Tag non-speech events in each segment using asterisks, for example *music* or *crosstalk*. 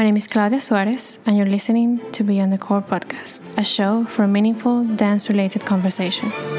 My name is Claudia Suarez, and you're listening to Beyond the Core podcast, a show for meaningful dance related conversations.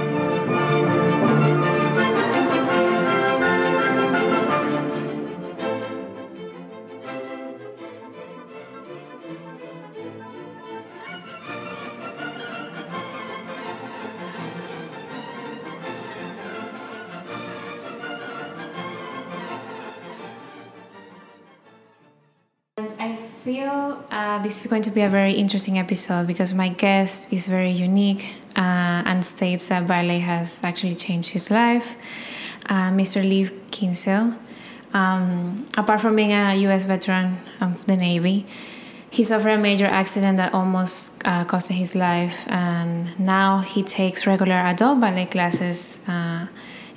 This is going to be a very interesting episode because my guest is very unique uh, and states that ballet has actually changed his life. Uh, Mr. Leif Kinsel, um, apart from being a U.S. veteran of the Navy, he suffered a major accident that almost uh, cost his life, and now he takes regular adult ballet classes uh,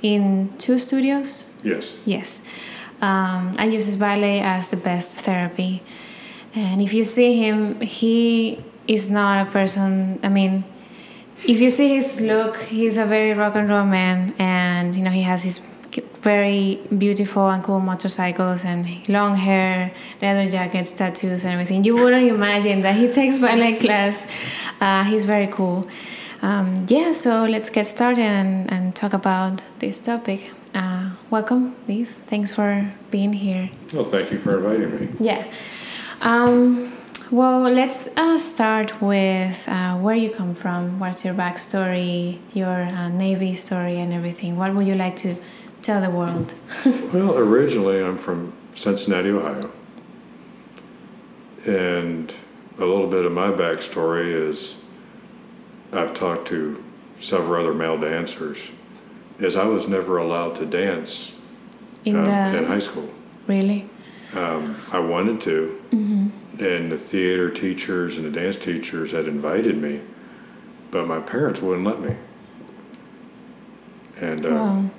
in two studios. Yes. Yes. Um, and uses ballet as the best therapy. And if you see him, he is not a person. I mean, if you see his look, he's a very rock and roll man, and you know he has his very beautiful and cool motorcycles and long hair, leather jackets, tattoos, and everything. You wouldn't imagine that he takes ballet class. Uh, he's very cool. Um, yeah, so let's get started and, and talk about this topic. Uh, welcome, Leif. Thanks for being here. Well, thank you for inviting me. Yeah. Um, well, let's uh, start with uh, where you come from. What's your backstory, your uh, Navy story, and everything? What would you like to tell the world? *laughs* Well, originally I'm from Cincinnati, Ohio. And a little bit of my backstory is I've talked to several other male dancers, is I was never allowed to dance In um, the in high school. really, Um, I wanted to, and the theater teachers and the dance teachers had invited me, but my parents wouldn't let me. And uh, wow.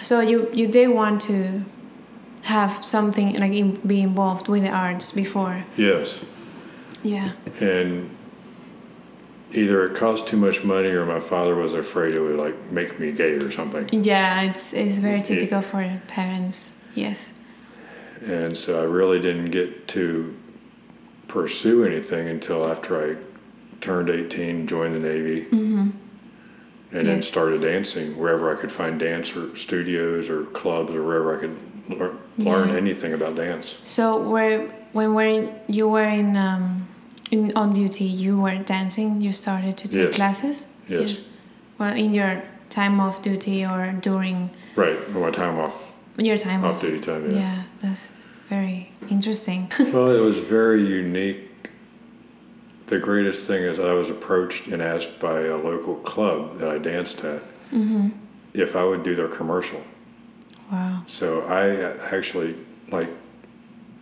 So you you did want to have something like in, be involved with the arts before? yes, Yeah. and either it cost too much money or my father was afraid it would like make me gay or something. Yeah, it's it's very typical for parents. Yes. And so I really didn't get to pursue anything until after I turned 18, joined the Navy, and then started dancing wherever I could find dance or studios or clubs or wherever I could lear- learn Yeah. anything about dance. So where when were you were in um, in on duty, you were dancing. You started to take Yes. classes. Yes. Yeah. Well, in your time off duty or during Right, my time off, your time off off. duty time. Yeah. Yeah. that's very interesting. *laughs* well, it was very unique. The greatest thing is I was approached and asked by a local club that I danced at mm-hmm. if I would do their commercial. wow. So I actually, like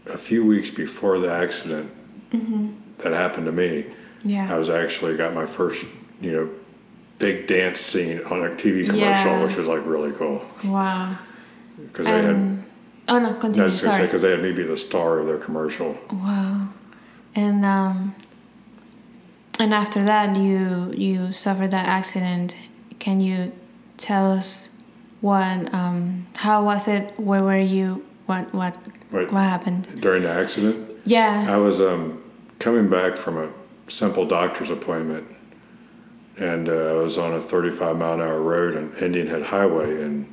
a few weeks before the accident mm-hmm. that happened to me, Yeah. I was actually got my first, you know, big dance scene on a TV commercial, Yeah. which was like really cool wow. Because they had. Oh no, I continue. was just Sorry. because they had me be the star of their commercial. Wow. And um, and after that, you you suffered that accident. Can you tell us what um, how was it? Where were you? What what Right. what happened? During the accident, Yeah. I was um, coming back from a simple doctor's appointment, and uh, I was on a 35 mile an hour road on Indian Head Highway in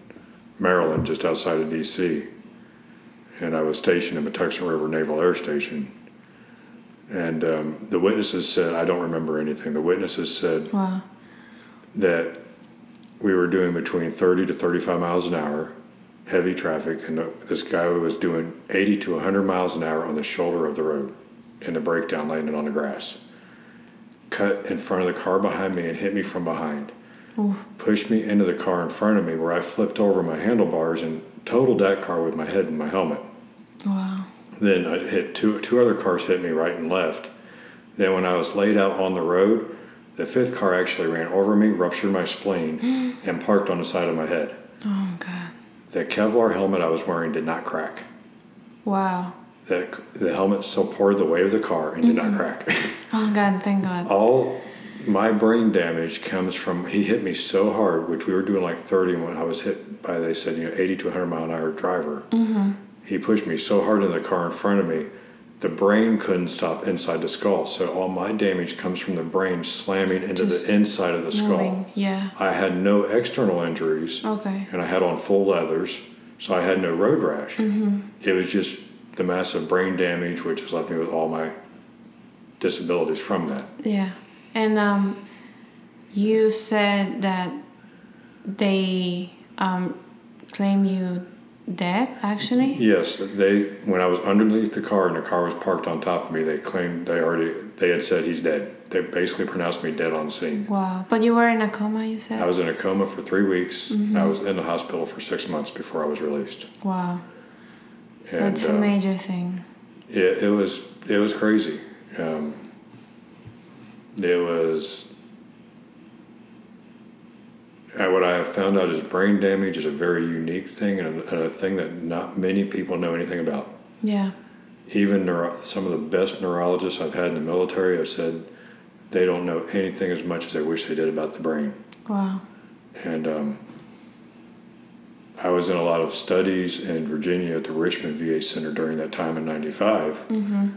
Maryland, just outside of D.C. And I was stationed in Patuxent River Naval Air Station. And um, the witnesses said, I don't remember anything. The witnesses said Wow. that we were doing between 30 to 35 miles an hour, heavy traffic, and the, this guy was doing 80 to 100 miles an hour on the shoulder of the road in the breakdown landing on the grass. Cut in front of the car behind me and hit me from behind. Oof. Pushed me into the car in front of me where I flipped over my handlebars and totaled that car with my head and my helmet. Wow. Then I hit two two other cars hit me right and left. Then when I was laid out on the road, the fifth car actually ran over me, ruptured my spleen, *gasps* and parked on the side of my head. Oh God. The Kevlar helmet I was wearing did not crack. Wow. The, the helmet supported the weight of the car and did not mm-hmm. crack. *laughs* Oh God. Thank God. All my brain damage comes from he hit me so hard, which we were doing like 30 when I was hit by they said you know 80 to 100 mile an hour driver. He pushed me so hard in the car in front of me the brain couldn't stop inside the skull. So all my damage comes from the brain slamming into Just the inside of the skull. Moving. Yeah. I had no external injuries, Okay. and I had on full leathers, so I had no road rash. Mm-hmm. It was just the massive brain damage, which has left me with all my disabilities from that. Yeah. And um, you said that they um, claim you dead, actually? Yes, they. When I was underneath the car and the car was parked on top of me, they claimed they already they had said he's dead. They basically pronounced me dead on scene. Wow. But you were in a coma, you said? I was in a coma for three weeks. Mm-hmm. I was in the hospital for six months before I was released. wow. And, That's uh, a major thing. It, it was it was crazy. Um, it was. uh, what I have found out is brain damage is a very unique thing and, and a thing that not many people know anything about. Yeah. Even neuro, some of the best neurologists I've had in the military have said they don't know anything as much as they wish they did about the brain. Wow. And um, I was in a lot of studies in Virginia at the Richmond VA Center during that time in '95 Mm-hmm.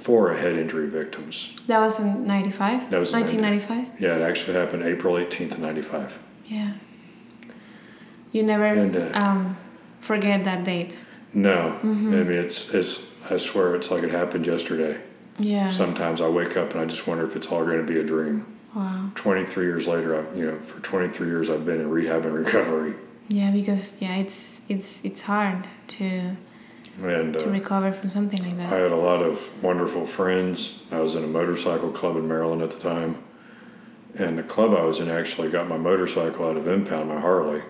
For head injury victims. That was in 95? That was in 1995? Yeah, it actually happened April 18th, of '95. Yeah. You never And, uh, um, forget that date. No, Mm-hmm. I mean it's it's. I swear it's like it happened yesterday. Yeah. Sometimes I wake up and I just wonder if it's all going to be a dream. wow. 23 years later, I've, you know, for 23 years I've been in rehab and recovery, Yeah, because yeah, it's it's it's hard to and to uh, recover from something like that. I had a lot of wonderful friends. I was in a motorcycle club in Maryland at the time, and the club I was in actually got my motorcycle out of impound, my Harley,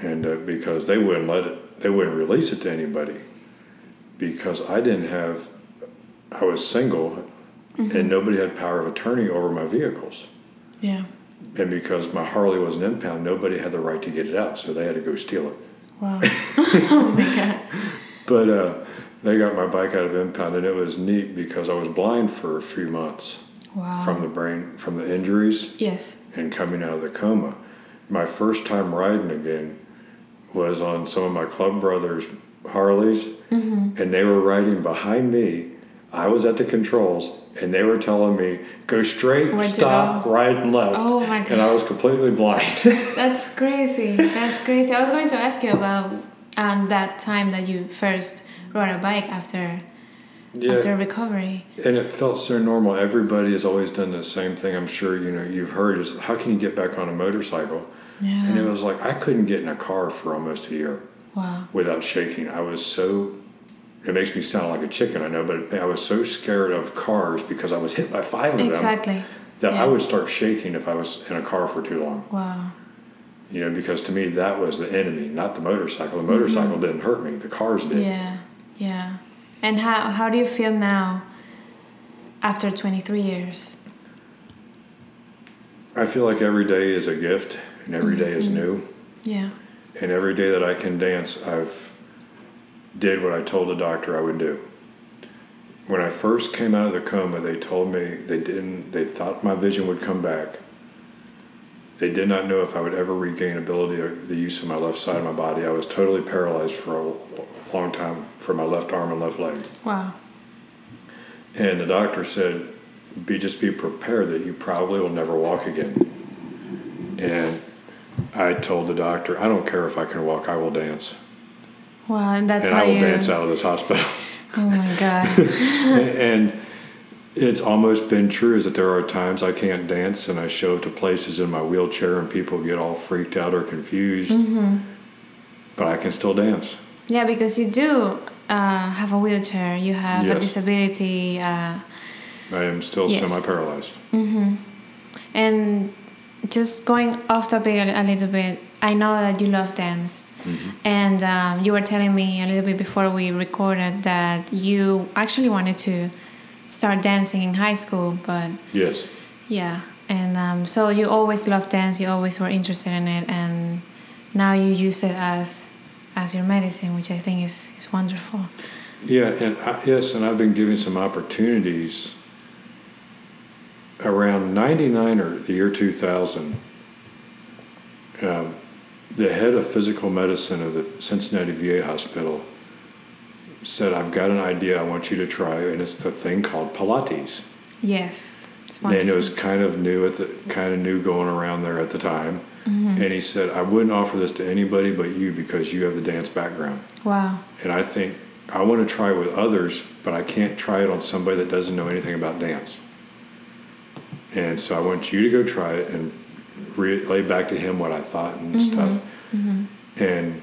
and uh, because they wouldn't let it, they wouldn't release it to anybody, because I didn't have, I was single, and nobody had power of attorney over my vehicles. Yeah. And because my Harley was an impound, nobody had the right to get it out, so they had to go steal it. Wow. *laughs* *laughs* oh my god. But uh, they got my bike out of impound, and it was neat because I was blind for a few months Wow. from the brain, from the injuries, yes. and coming out of the coma. My first time riding again was on some of my club brothers' Harleys, Mm-hmm. and they were riding behind me. I was at the controls, and they were telling me, "Go straight, stop, right, and left." Oh my god. And I was completely blind. *laughs* That's crazy. That's crazy. I was going to ask you about um, that time that you first rode a bike after after recovery. And it felt so normal. Everybody has always done the same thing. I'm sure you know you've heard is how can you get back on a motorcycle? Yeah. And it was like I couldn't get in a car for almost a year wow. without shaking. I was so. It makes me sound like a chicken, I know, but I was so scared of cars because I was hit by five of them Exactly. that Yeah. I would start shaking if I was in a car for too long. Wow. You know, because to me that was the enemy, not the motorcycle. The motorcycle didn't hurt me; the cars did. Mm-hmm. Yeah. Yeah. And how how do you feel now after 23 years? I feel like every day is a gift, and every day is Mm-hmm. new. Yeah. And every day that I can dance, I've did what I told the doctor I would do. When I first came out of the coma, they told me they didn't. They thought my vision would come back. They did not know if I would ever regain ability or the use of my left side of my body. I was totally paralyzed for a long time for my left arm and left leg. Wow. And the doctor said, "Be just be prepared that you probably will never walk again." And I told the doctor, "I don't care if I can walk. I will dance, Wow. And that's and how I will you. dance out of this hospital." Oh my god. *laughs* and it's almost been true is that there are times I can't dance and I show up to places in my wheelchair and people get all freaked out or confused, Mm-hmm. but I can still dance. yeah, because you do uh, have a wheelchair. You have a disability. Uh, I am still Yes. semi-paralyzed. And just going off topic a, a little bit, I know that you love dance. And um, you were telling me a little bit before we recorded that you actually wanted to start dancing in high school, but Yes. yeah. And um, so you always loved dance, you always were interested in it, and now you use it as as your medicine, which I think is, is wonderful. Yeah, and I, yes, and I've been given some opportunities. Around '99 or the year 2000, um, the head of physical medicine of the Cincinnati VA hospital said, I've got an idea I want you to try, and it's the thing called Pilates. Yes. It's And it was kind of new at the kind of new going around there at the time. Mm-hmm. And he said, I wouldn't offer this to anybody but you because you have the dance background. Wow. And I think I want to try it with others, but I can't try it on somebody that doesn't know anything about dance. And so I want you to go try it and relay back to him what I thought and stuff. And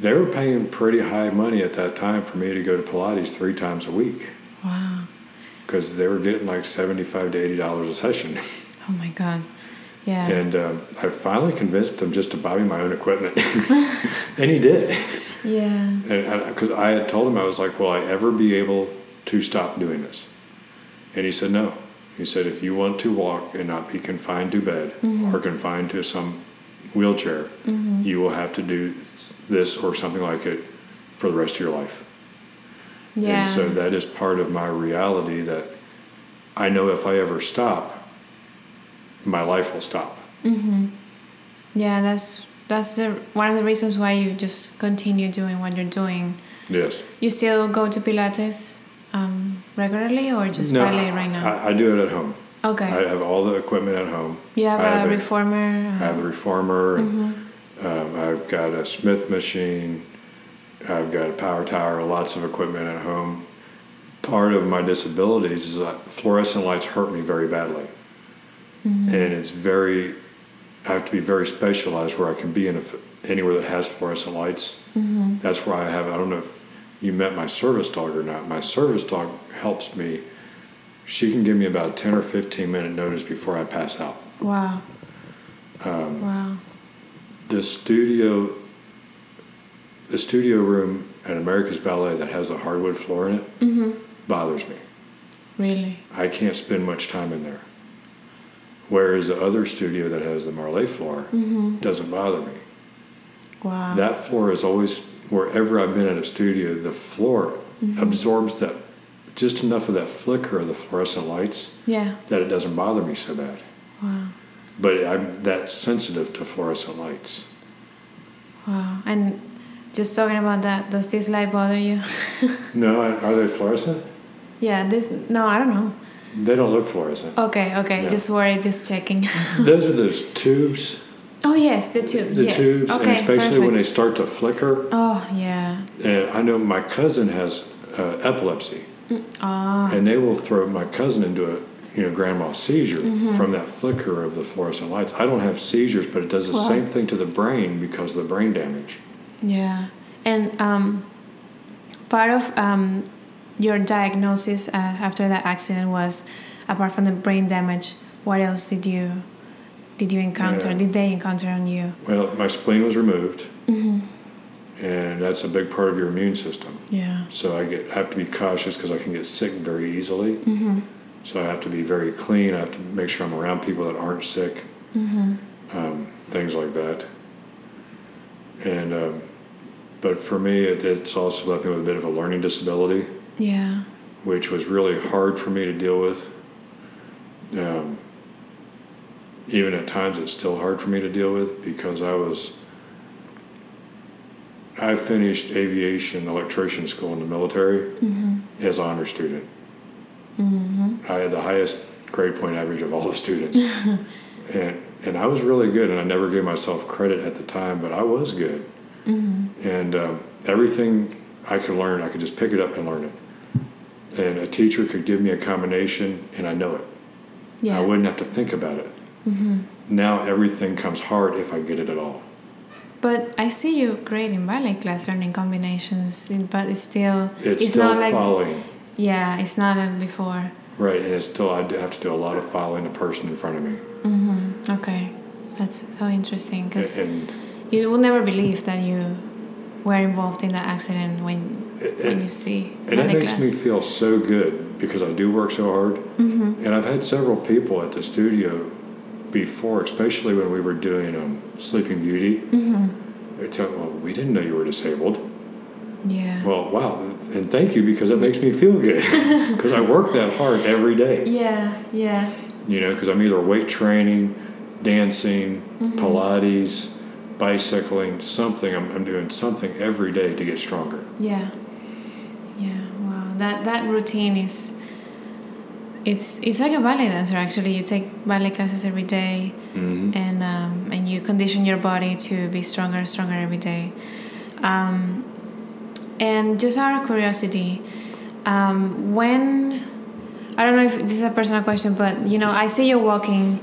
they were paying pretty high money at that time for me to go to Pilates three times a week Wow. because they were getting like 75 to 80 dollars a session. *laughs* Oh my God. Yeah. And um, I finally convinced him just to buy me my own equipment. *laughs* and he did. yeah. And because I, had told him, I was like, "Will I ever be able to stop doing this?" And he said, "No." He said, "If you want to walk and not be confined to bed or confined to some wheelchair, you will have to do this or something like it for the rest of your life." Yeah. And so that is part of my reality that I know if I ever stop, my life will stop. Mm-hmm. Yeah. That's that's the one of the reasons why you just continue doing what you're doing. Yes. You still go to Pilates um, regularly, or just ballet right now? I, I do it at home. Okay. I have all the equipment at home. you have have a- reformer. I have a reformer. Mm-hmm. Um, I've got a Smith machine. I've got a power tower. Lots of equipment at home. Part of my disabilities is that fluorescent lights hurt me very badly, Mm-hmm. and it's very. I have to be very specialized where I can be in a, f- anywhere that has fluorescent lights. Mm-hmm. That's where I have. I don't know if you met my service dog or not. My service dog helps me. She can give me about ten or fifteen minute notice before I pass out. wow. Um, Wow. the studio the studio room at America's Ballet that has the hardwood floor in it Mm-hmm. bothers me. Really. I can't spend much time in there. Whereas the other studio that has the Marley floor Mm-hmm. doesn't bother me. Wow. That floor is always wherever I've been at a studio, the floor Mm-hmm. absorbs that just enough of that flicker of the fluorescent lights yeah. that it doesn't bother me so bad. Wow. But I'm that sensitive to fluorescent lights. Wow. And just talking about that, does this light bother you? *laughs* No, are they fluorescent? yeah. This. No, I don't know. They don't look fluorescent. Okay. Okay. Yeah. Just worried. Just checking. *laughs* Those are those tubes, oh yes, the tube. the yes. tubes, okay. and especially when they start to flicker. Oh yeah. And I know my cousin has uh, epilepsy, Ah. and they will throw my cousin into a you know grand mal seizure Mm-hmm. from that flicker of the fluorescent lights. I don't have seizures, but it does the Wow. same thing to the brain because of the brain damage. Yeah, and um, part of um, your diagnosis uh, after that accident was, apart from the brain damage, what else did you did you encounter? Yeah. Did they encounter on you? Well, my spleen was removed, Mm-hmm. And that's a big part of your immune system. Yeah. So I get I have to be cautious because I can get sick very easily. Mm-hmm. So I have to be very clean. I have to make sure I'm around people that aren't sick, Mm-hmm. um, things like that. And um, but for me, it, it's also left me with a bit of a learning disability, Yeah. which was really hard for me to deal with. Um, even at times, it's still hard for me to deal with because I was. I finished aviation electrician school in the military Mm-hmm. as honor student. Mm-hmm. I had the highest grade point average of all the students. *laughs* and and I was really good, and I never gave myself credit at the time, but I was good. Mm-hmm. And um, everything I could learn, I could just pick it up and learn it. And a teacher could give me a combination, and I know it. Yeah. I wouldn't have to think about it. Mm-hmm. Now everything comes hard if I get it at all. But I see you great in ballet class learning combinations, but it's still It's, still not like following, yeah, it's not like before. right? And it's still I have to do a lot of following the person in front of me. Mm-hmm. Okay, that's so interesting because you would never believe that you were involved in that accident when when you see and it makes class. me feel so good because I do work so hard. mm-hmm. And I've had several people at the studio before, especially when we were doing um, Sleeping Beauty. Mm-hmm. They tell well, we didn't know you were disabled. Yeah. Well, wow, and thank you because that makes me feel good *laughs* because I work that hard every day. yeah. Yeah. You know, because I'm either weight training, dancing, Mm-hmm. Pilates, bicycling, something. I'm, I'm doing something every day to get stronger. Yeah. Yeah, wow. That that routine is it's it's like a ballet dancer actually. You take ballet classes every day hmm and um, and you condition your body to be stronger and stronger every day. Um, and just out of curiosity, um, when I don't know if this is a personal question, but you know, I see you walking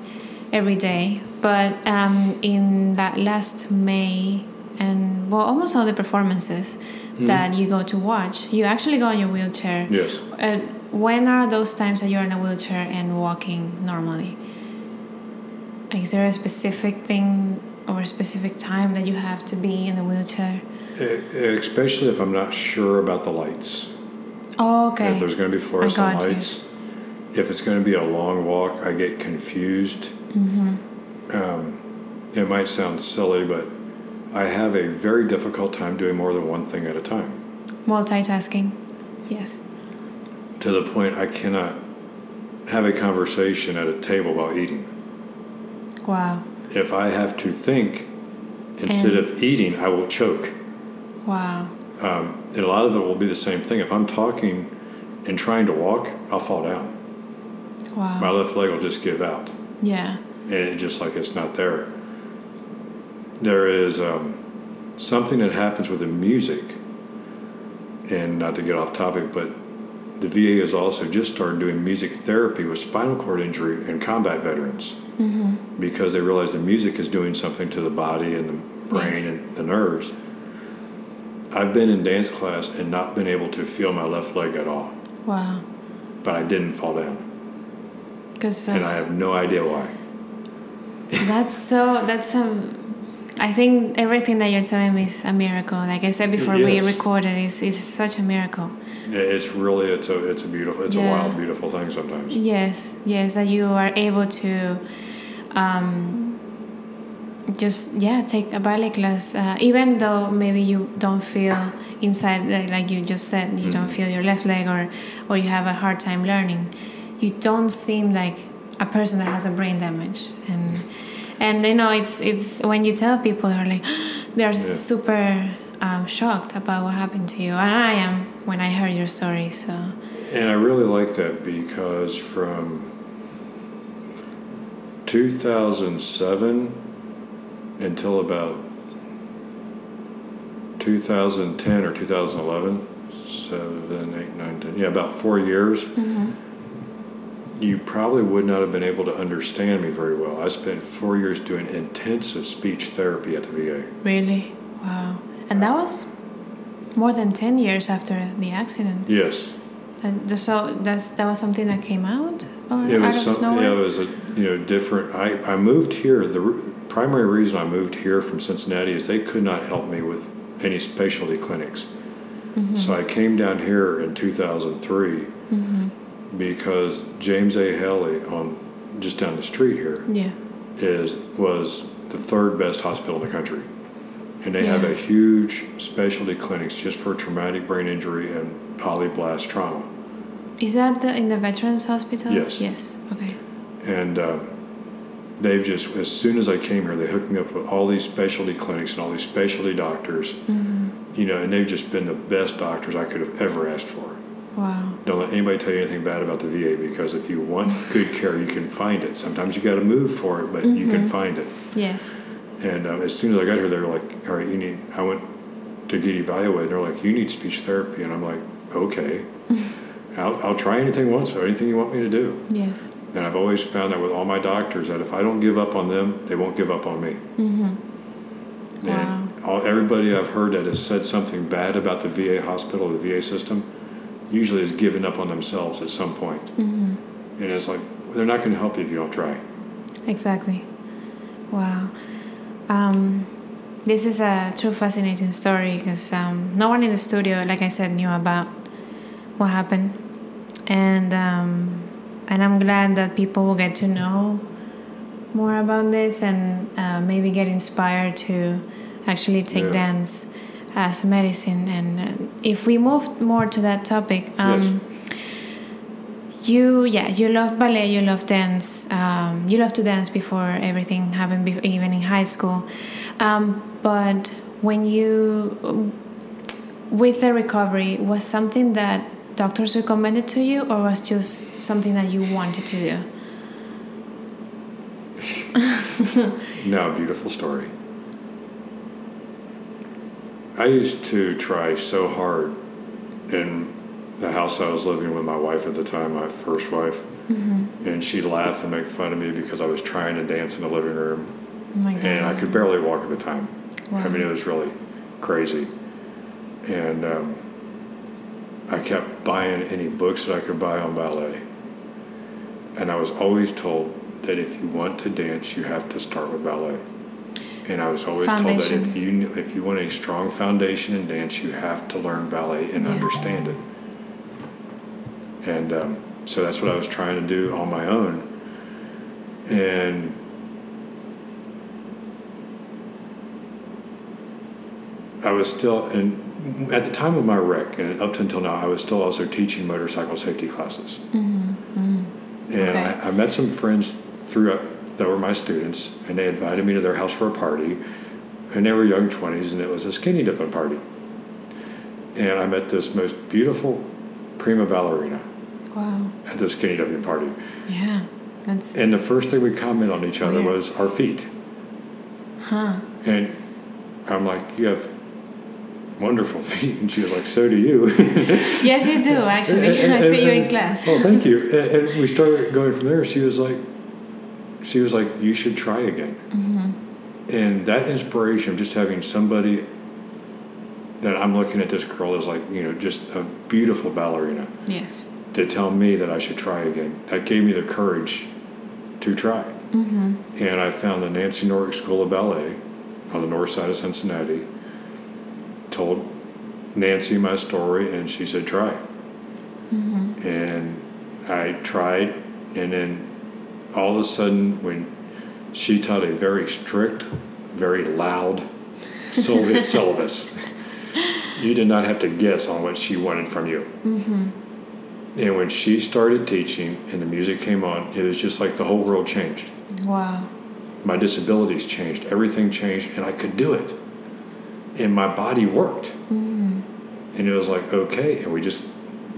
every day, but um, in that last May and well, almost all the performances that you go to watch, you actually go in your wheelchair. Yes. Uh, when are those times that you're in a wheelchair and walking normally? Is there a specific thing or a specific time that you have to be in the wheelchair? Especially if I'm not sure about the lights. Oh, okay. If there's going to be fluorescent got you. If it's going to be a long walk, I get confused. Mm-hmm. Um, it might sound silly, but I have a very difficult time doing more than one thing at a time. Multitasking. Yes. To the point I cannot have a conversation at a table while eating. Wow. If I have to think instead And- of eating, I will choke. Wow. Um, and a lot of it will be the same thing. If I'm talking and trying to walk, I'll fall down. Wow. My left leg will just give out. yeah. and it just like it's not there. There is um, something that happens with the music, and not to get off topic, but the VA has also just started doing music therapy with spinal cord injury and combat veterans Mm-hmm. because they realize the music is doing something to the body and the brain Yes. and the nerves. I've been in dance class and not been able to feel my left leg at all, Wow. but I didn't fall down, Because and I have no idea why. that's so. That's um. I think everything that you're telling me is a miracle. Like I said before we recorded, it's, it's such a miracle. It's really it's a it's a beautiful it's a wild beautiful thing sometimes. Yes, yes, that you are able to um, just yeah take a ballet class, uh, even though maybe you don't feel inside like, like you just said you don't feel your left leg or or you have a hard time learning. You don't seem like a person that has a brain damage and and you know it's it's when you tell people they're like *gasps* they're super um, shocked about what happened to you. And I am when I heard your story so. And I really like that because from 2007 until about 2010 or 2011, 7, 8, 9, 10, yeah, about four years, you probably would not have been able to understand me very well. I spent four years doing intensive speech therapy at the VA. Really? Wow. And that was more than 10 years after the accident. Yes. And so that's, that was something that came out? Or It out was of some, nowhere? yeah, it was a you know different. I, I moved here. The re- primary reason I moved here from Cincinnati is they could not help me with any specialty clinics. Mm-hmm. So I came down here in 2003 Mm-hmm. Because James A. Haley on just down the street here Yeah. is was the third best hospital in the country, and they have a huge specialty clinics just for traumatic brain injury and polyblast trauma. Is that the, in the Veterans Hospital? Yes. Yes. Okay. And uh, they've just, as soon as I came here, they hooked me up with all these specialty clinics and all these specialty doctors. You know, and they've just been the best doctors I could have ever asked for. Wow. Don't let anybody tell you anything bad about the VA because if you want good care, you can find it. Sometimes you got to move for it, but you can find it. Yes. And uh, as soon as I got here, they were like, "All right, you need." I went to get evaluated. And they're like, "You need speech therapy," and I'm like, "Okay, *laughs* I'll, I'll try anything once or anything you want me to do." Yes. And I've always found that with all my doctors that if I don't give up on them, they won't give up on me. Mm-hmm. And all, everybody I've heard that has said something bad about the VA hospital, the VA system, usually has given up on themselves at some point. Mm-hmm. And it's like they're not going to help you if you don't try. Exactly. Wow. Um, this is a true fascinating story because um, no one in the studio, like I said, knew about what happened, and um, and I'm glad that people will get to know more about this and uh, maybe get inspired to actually take Yeah. dance as medicine. And uh, if we move more to that topic, um, you yeah you loved ballet you loved dance um, you loved to dance before everything happened even in high school um, but when you with the recovery, was something that doctors recommended to you, or was just something that you wanted to do? *laughs* No, beautiful story. I used to try so hard in the house I was living with my wife at the time, my first wife, and she'd laugh and make fun of me because I was trying to dance in the living room, Oh and I could barely walk at the time. I mean, it was really crazy, and um, I kept buying any books that I could buy on ballet, and I was always told that if you want to dance, you have to start with ballet. And I was always told that if you if you want a strong foundation in dance, you have to learn ballet and Yeah. understand it. And um, so that's what I was trying to do on my own. And I was still, and at the time of my wreck, and up until now, I was still also teaching motorcycle safety classes. And Okay. I, I met some friends through that were my students, and they invited me to their house for a party, and they were young twenties, and it was a skinny dipping party. And I met this most beautiful prima ballerina Wow. at the skinny dipping party, Yeah. That's. and the first thing we commented on each other oh, Weird. was our feet. huh. And I'm like, you have wonderful *laughs* feet, and she was like, so do you. *laughs* Yes, you do actually. *laughs* And- I and- see you in class. Oh, thank you. And, and we started going from there. She was like, she was like, you should try again. Mm-hmm. And that inspiration of just having somebody that I'm looking at this girl as like, you know, just a beautiful ballerina Yes. to tell me that I should try again. That gave me the courage to try. Mm-hmm. And I found the Nancy Norick School of Ballet on the north side of Cincinnati. Told Nancy my story, and she said, try. And I tried, and then all of a sudden, when she taught a very strict, very loud Soviet *laughs* syllabus, you did not have to guess on what she wanted from you. Mm-hmm. And when she started teaching and the music came on, it was just like the whole world changed Wow. my disabilities changed, everything changed, and I could do it. And my body worked. Mm-hmm. And it was like, okay. And we just,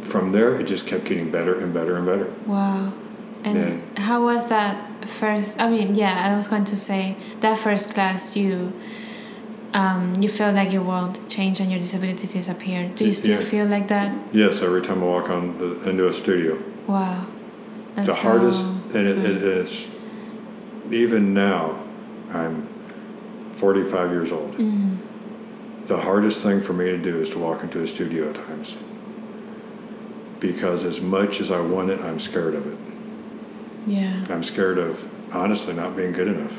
from there, it just kept getting better and better and better. Wow. And how was that first? I mean, yeah, I was going to say that first class you. Um, you felt like your world changed and your disabilities disappeared. Do you still Yeah. feel like that? Yes, every time I walk on the, into a studio, Wow. That's the so hardest, and it, it, it's even now, I'm 45 years old. Mm-hmm. The hardest thing for me to do is to walk into a studio at times. Because as much as I want it, I'm scared of it. Yeah, I'm scared of honestly not being good enough.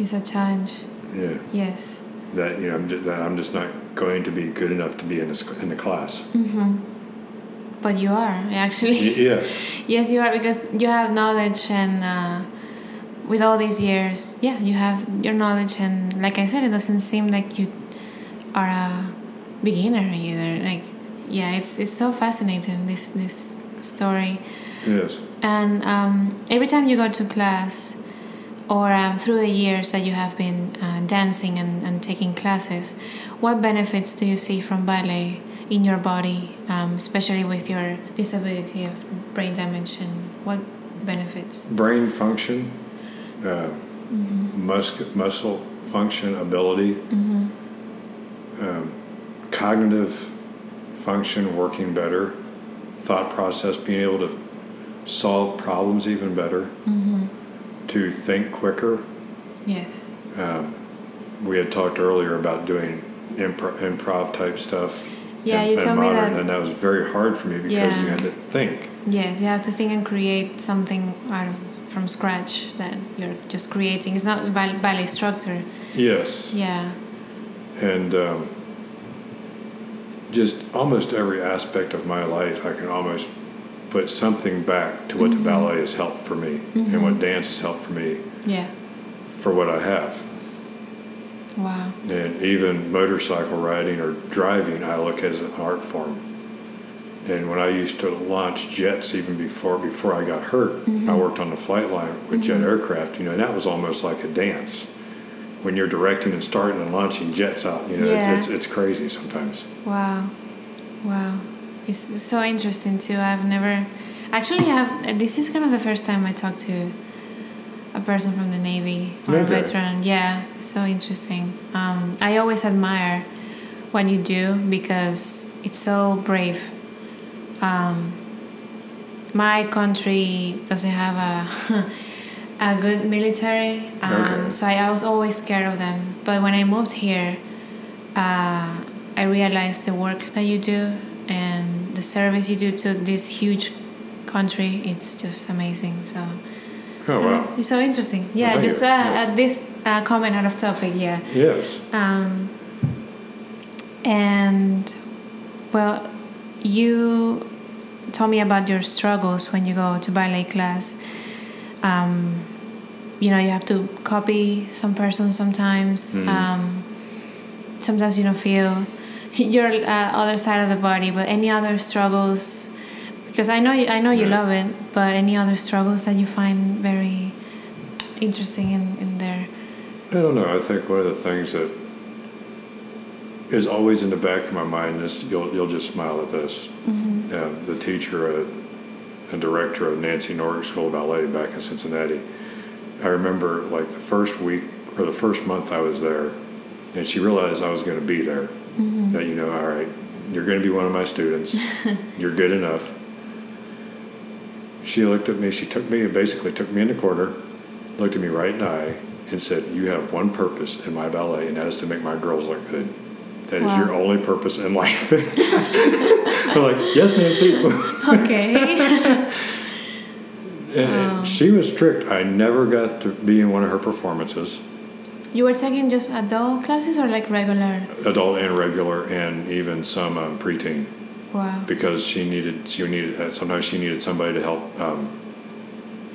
it's a challenge. Yeah, Yes. that you know, I'm just, that I'm just not going to be good enough to be in the in the class. Mm-hmm. But you are actually. Y- yes, *laughs* Yes, you are because you have knowledge and uh, with all these years, yeah, you have your knowledge and like I said, it doesn't seem like you are a beginner either. Like, yeah, it's it's so fascinating this this story. Yes. And um, every time you go to class, or um, through the years that you have been uh, dancing and, and taking classes, what benefits do you see from ballet in your body, um, especially with your disability of brain damage? And what benefits? Brain function, uh, mus- muscle function, ability, um, cognitive function working better, thought process being able to solve problems even better, to think quicker. Yes. Um, we had talked earlier about doing impro- improv type stuff. Yeah, and- you told me that- and that was very hard for me because Yeah. you had to think. Yes, you have to think and create something out of from scratch that you're just creating. It's not ballet structure. Yes, Yeah. and um, just almost every aspect of my life, I can almost put something back to what Mm-hmm. the ballet has helped for me and what mm-hmm. dance has helped for me Yeah. for what I have. Wow. And even motorcycle riding or driving, I look as an art form. And when I used to launch jets, even before before I got hurt, I mm-hmm. worked on the flight line with mm-hmm. jet aircraft. You know, and that was almost like a dance. when you're directing and starting and launching jets out. You know, Yeah. it's, it's it's crazy sometimes. Wow, wow, it's so interesting too. I've never, actually, have this is kind of the first time I talked to a person from the Navy or a veteran. Yeah, so interesting. Um, I always admire what you do because it's so brave. Um, my country doesn't have a *laughs* a good military, um, Okay. so I, I was always scared of them. But when I moved here, uh, I realized the work that you do the service you do to this huge country. It's just amazing. So Oh wow. it's so interesting. Yeah, thank just uh, Yeah. at this uh, comment out of topic. Yeah. Yes. Um, and well, you told me about your struggles when you go to ballet class. Um, you know, you have to copy some person sometimes. Mhm. Um, sometimes you don't feel *laughs* your uh, other side of the body, but any other struggles? Because I know you, I know you love it, but any other struggles that you find very interesting in, in there? I don't know. I think one of the things that is always in the back of my mind is you'll you'll just smile at this. Mm-hmm. Um, the teacher, uh, and director of Nancy Nordic School of Ballet back in Cincinnati. I remember like the first week or the first month I was there, and she realized I was going to be there. Mm-hmm. That you know, all right, you're going to be one of my students. *laughs* you're good enough. She looked at me. She took me and basically took me in the corner, looked at me right in the eye, and said, "You have one purpose in my ballet, and that is to make my girls look good. That is Wow. your only purpose in life." *laughs* *laughs* I'm like, "Yes, Nancy." Okay. And Wow. she was strict. I never got to be in one of her performances, you were taking just adult classes or like regular? adult and regular, and even some um, preteen, Wow. because she needed she needed uh, sometimes she needed somebody to help um,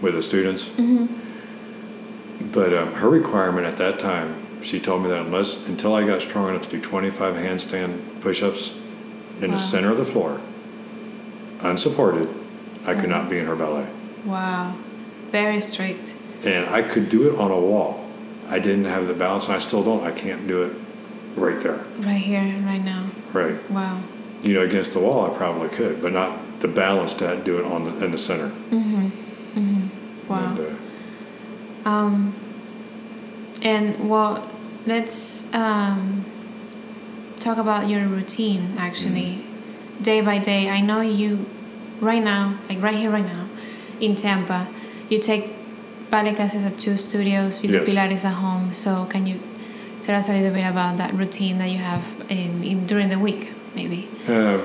with the students. Mm-hmm. But um, her requirement at that time, she told me that unless until I got strong enough to do 25 handstand push-ups in Wow. the center of the floor, unsupported, I could not be in her ballet. Wow. Very strict. and I could do it on a wall. I didn't have the balance, and I still don't. I can't do it right there, Right here, right now. right. Wow. You know, against the wall, I probably could, but not the balance to do it on the in the center. Wow. And, uh, Um, and well, let's um, talk about your routine actually, day by day. I know you, right now, like right here, right now, in Tampa, you take ballet classes at two studios. You do Yes. Pilates at home. So can you tell us a little bit about that routine that you have in, in during the week, maybe? uh,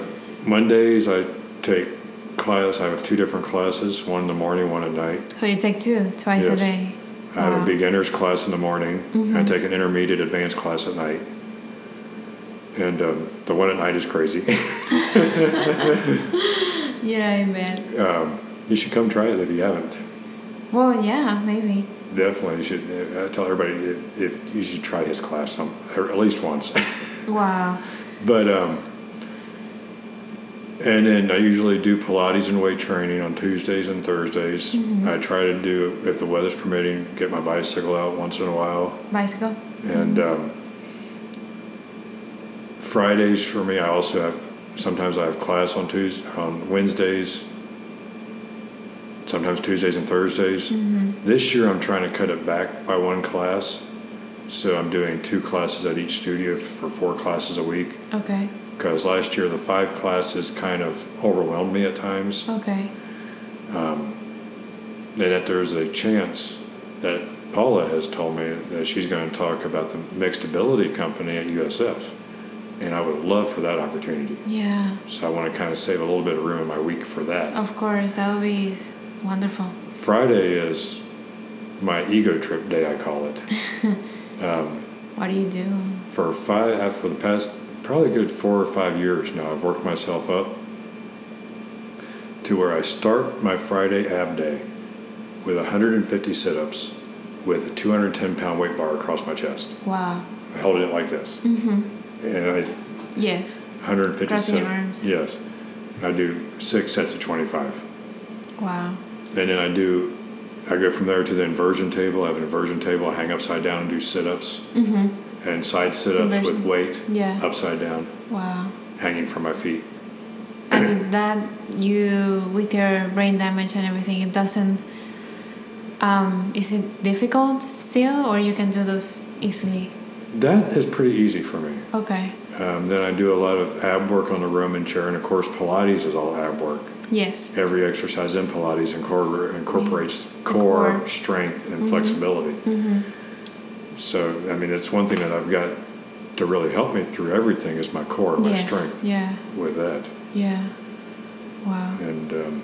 Mondays, I take class. I have two different classes: one in the morning, one at night. So you take two twice a Yes. day. I have Wow. a beginner's class in the morning. and I take an intermediate advanced class at night. And um, the one at night is crazy. *laughs* *laughs* Yeah, I bet. um, you should come try it if you haven't. Well, yeah, maybe. Definitely, you should. I tell everybody if, if you should try his class some, or at least once. *laughs* Wow. but um, and then I usually do Pilates and weight training on Tuesdays and Thursdays. I try to do, if the weather's permitting, get my bicycle out once in a while. Bicycle. And um, Fridays for me, I also have. Sometimes I have class on Tuesday, on Wednesdays. Sometimes Tuesdays and Thursdays. Mm-hmm. This year, I'm trying to cut it back by one class, so I'm doing two classes at each studio for four classes a week. Okay. Because last year the five classes kind of overwhelmed me at times, Okay. Um, and that there's a chance that Paula has told me that she's going to talk about the mixed ability company at USF, and I would love for that opportunity. Yeah. So I want to kind of save a little bit of room in my week for that. Of course, that would be wonderful. Friday is my ego trip day, I call it. *laughs* What do you do? For five, for the past probably a good four or five years now, I've worked myself up to where I start my Friday ab day with 150 sit-ups with a 210 pound weight bar across my chest. Wow. I held it like this, mm-hmm. and I Yes. 150 Crossing your sit- arms. Yes, I do six sets of 25. Wow. And then I do I go from there to the inversion table. I have an inversion table. I hang upside down and do sit-ups and side sit-ups with weight Yeah. upside down, Wow. hanging from my feet. And that you, with your brain damage and everything, it doesn't. Um, is it difficult still, or you can do those easily? That is pretty easy for me. Okay. Um, then I do a lot of ab work on the Roman chair, and of course Pilates is all ab work. Yes. Every exercise in Pilates incorpor- incorporates core, core. strength, and flexibility. So, I mean, it's one thing that I've got to really help me through everything is my core, my yes. strength Yeah. with that. Yeah. Wow. And um,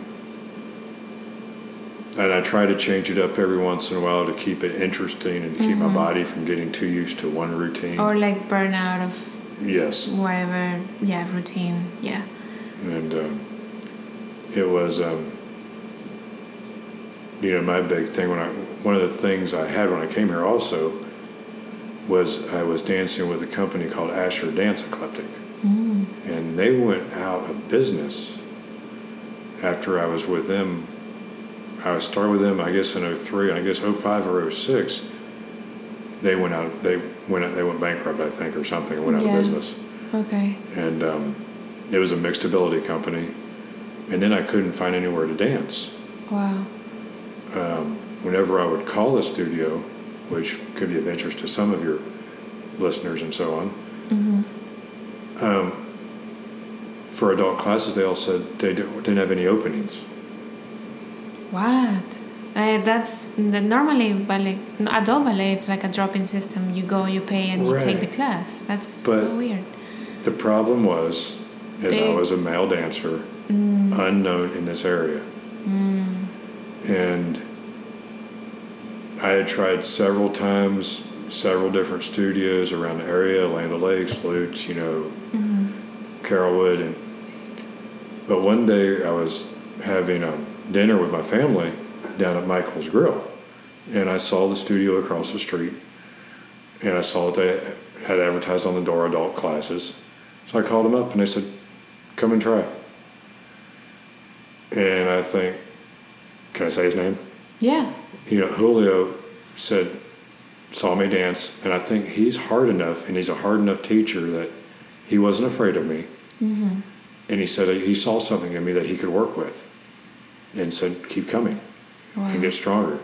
and I try to change it up every once in a while to keep it interesting and to keep my body from getting too used to one routine. Or like burnout of yes. whatever. Yeah, routine. Yeah. and um, it was um, you know my big thing when I one of the things I had when I came here also was I was dancing with a company called Asher Dance Eclectic, and they went out of business after I was with them. I started with them, I guess, in 03, and I guess 05 or 06. They went out. They went. Out, they went bankrupt, I think, or something, and went out Yeah. of business Okay. and um, it was a mixed ability company. And then I couldn't find anywhere to dance. Wow. Um, whenever I would call the studio, which could be of interest to some of your listeners and so on, um, for adult classes, they all said they didn't have any openings. What? Uh, that's the, normally ballet, adult ballet. It's like a drop-in system. You go, you pay, and you take the class. That's But- so weird. The problem was, is I was a male dancer, unknown in this area, and I had tried several times, several different studios around the area, Land O' Lakes, Lutz, you know, Carrollwood, and but one day I was having a dinner with my family down at Michael's Grill, and I saw the studio across the street, and I saw that they had advertised on the door adult classes. So I called them up and they said, "Come and try." And I think, can I say his name? Yeah. You know, Julio said, saw me dance, and I think he's hard enough, and he's a hard enough teacher that he wasn't afraid of me. Mhm. And he said he saw something in me that he could work with, and said, "Keep coming." Wow. and get stronger.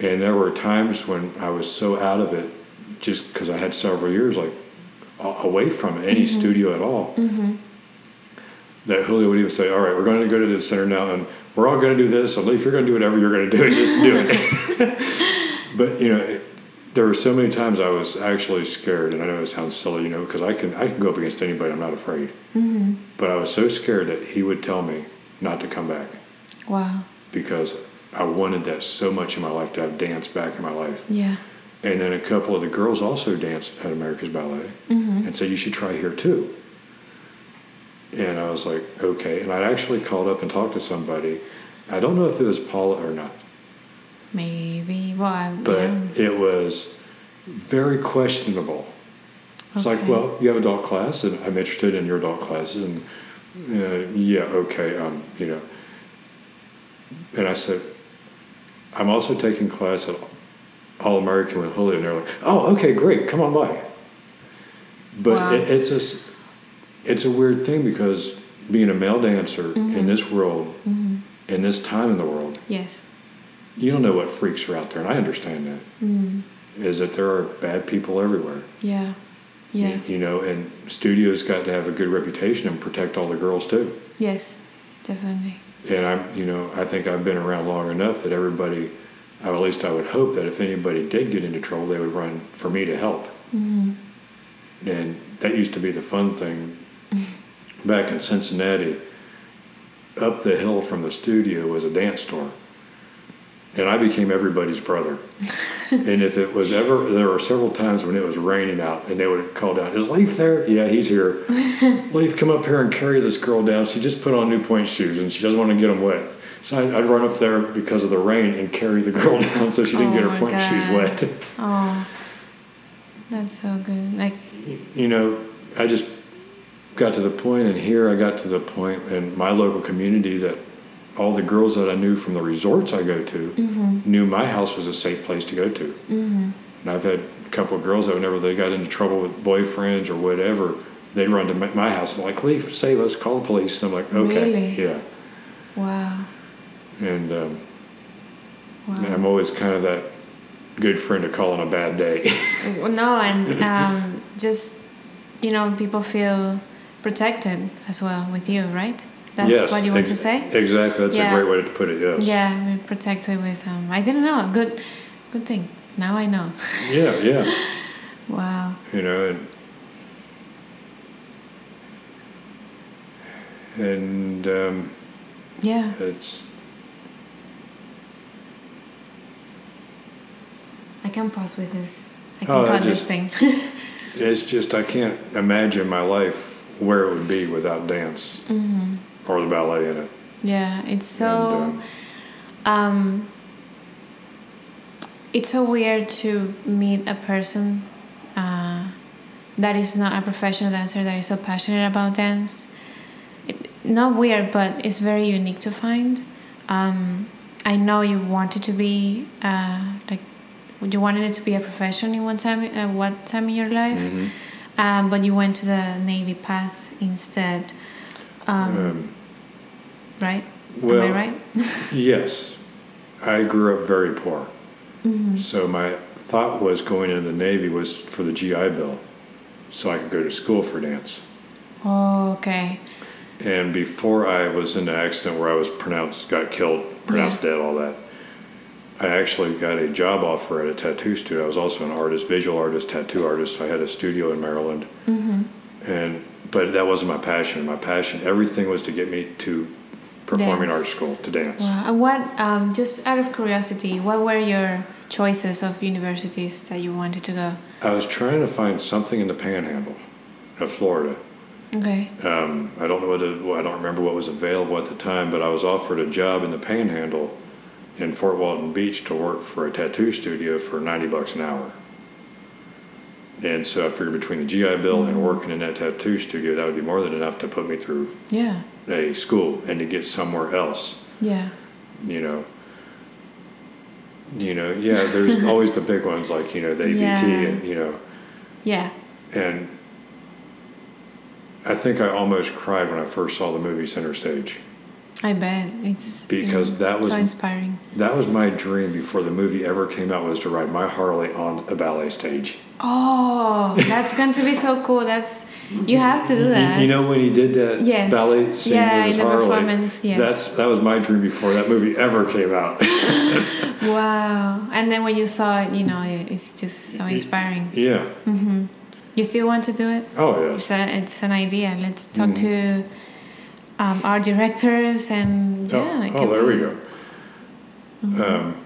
And there were times when I was so out of it, just because I had several years like away from any studio at all, that Julio would even say, "All right, we're going to go to the center now, and we're all going to do this. And if you're going to do whatever you're going to do, *laughs* just do it." *laughs* but you know, it, there were so many times I was actually scared, and I know it sounds silly, you know, because I can I can go up against anybody. I'm not afraid. Mm-hmm. But I was so scared that he would tell me not to come back Wow. because I wanted that so much in my life to have dance back in my life. Yeah. And then a couple of the girls also danced at America's Ballet mm-hmm. and said, You should try here too. And I was like, Okay. And I actually called up and talked to somebody. I don't know if it was Paula or not, Maybe. Well, I- but yeah. it was very questionable. It's like, well, you have adult class, and I'm interested in your adult classes, and uh, yeah, okay, um, you know. And I said, I'm also taking class at All American with Julio, and they're like, oh, okay, great, come on by. But Wow. it, it's a, it's a weird thing because being a male dancer in mm-hmm. this world, mm-hmm. in this time in the world, Yes. you don't know what freaks are out there, and I understand that. Mm-hmm. Is that there are bad people everywhere. Yeah. Yeah. You, you know, and studios got to have a good reputation and protect all the girls too. Yes. Definitely. And I'm, you know, I think I've been around long enough that everybody, at least I would hope that if anybody did get into trouble, they would run for me to help. And that used to be the fun thing. Back in Cincinnati, up the hill from the studio was a dance store. And I became everybody's brother. *laughs* and if it was ever, there were several times when it was raining out and they would call down, Is Leif there? Yeah, he's here. *laughs* Leif, come up here and carry this girl down. She just put on new pointe shoes and she doesn't want to get them wet. So I'd, I'd run up there because of the rain and carry the girl *laughs* down so she didn't Oh get her oh my pointe shoes wet. Oh. That's so good. Like, you know, I just got to the point, and here I got to the point in my local community that all the girls that I knew from the resorts I go to knew my house was a safe place to go to. Mm-hmm. And I've had a couple of girls that whenever they got into trouble with boyfriends or whatever, they'd run to my house and like, Leif, save us, call the police. And I'm like, okay, Really? yeah. Wow. And um, Wow. and I'm always kind of that good friend to call on a bad day. Well, No, and *laughs* um, just you know, people feel protected as well with you, right? That's Yes, what you want to say. Exactly. That's Yeah. a great way to put it. Yes. Yeah, we're protected with. Um, I didn't know. Good, good thing. Now I know. *laughs* Yeah. Yeah. wow. You know, and and um, Yeah. it's I can pause with this. I can Oh, cut this thing. *laughs* it's just I can't imagine my life where it would be without dance Mm-hmm. or the ballet in it. yeah, it's so. And, um, um, it's so weird to meet a person uh, that is not a professional dancer that is so passionate about dance. It, not weird, but it's very unique to find. Um, I know you wanted to be uh, like, you wanted it to be a profession in one time, uh, what time in your life, mhm. Um, but you went to the navy path instead, um, Um, right? well, Am I right? *laughs* yes, I grew up very poor, Mm-hmm. so my thought was going into the Navy was for the GI Bill, so I could go to school for dance. Oh, okay. And before I was in the accident where I was pronounced, got killed, pronounced dead, all that, I actually got a job offer at a tattoo studio. I was also an artist, visual artist, tattoo artist. I had a studio in Maryland, Mm-hmm. and but that wasn't my passion. My passion, everything was to get me to performing Dance. arts school to dance. Wow. And what, um, just out of curiosity, what were your choices of universities that you wanted to go? I was trying to find something in the Panhandle of Florida. Okay. Um, I don't know what it, well, I don't remember what was available at the time, but I was offered a job in the Panhandle in Fort Walton Beach to work for a tattoo studio for ninety bucks an hour. And so I figured between the GI Bill and mm. working in that tattoo studio, that would be more than enough to put me through Yeah. a school and to get somewhere else. Yeah. You know. You know, yeah. There's *laughs* always the big ones like you know the ABT Yeah. and you know Yeah. and I think I almost cried when I first saw the movie Center Stage. I bet it's Because mm, that was- so inspiring. That was my dream before the movie ever came out was to ride my Harley on a ballet stage. Oh, *laughs* that's going to be so cool. That's you have to do that. You, know when he did that Yes. ballet scene Yeah, with his in the Harley? performance, yes. That's that was my dream before that movie ever came out. *laughs* *laughs* wow. And then when you saw it, you know, it's just so inspiring. yeah. You still want to do it? Oh yes. It's, a, it's an idea. Let's talk to um, our directors and yeah. oh, it oh, there we be- go. Um,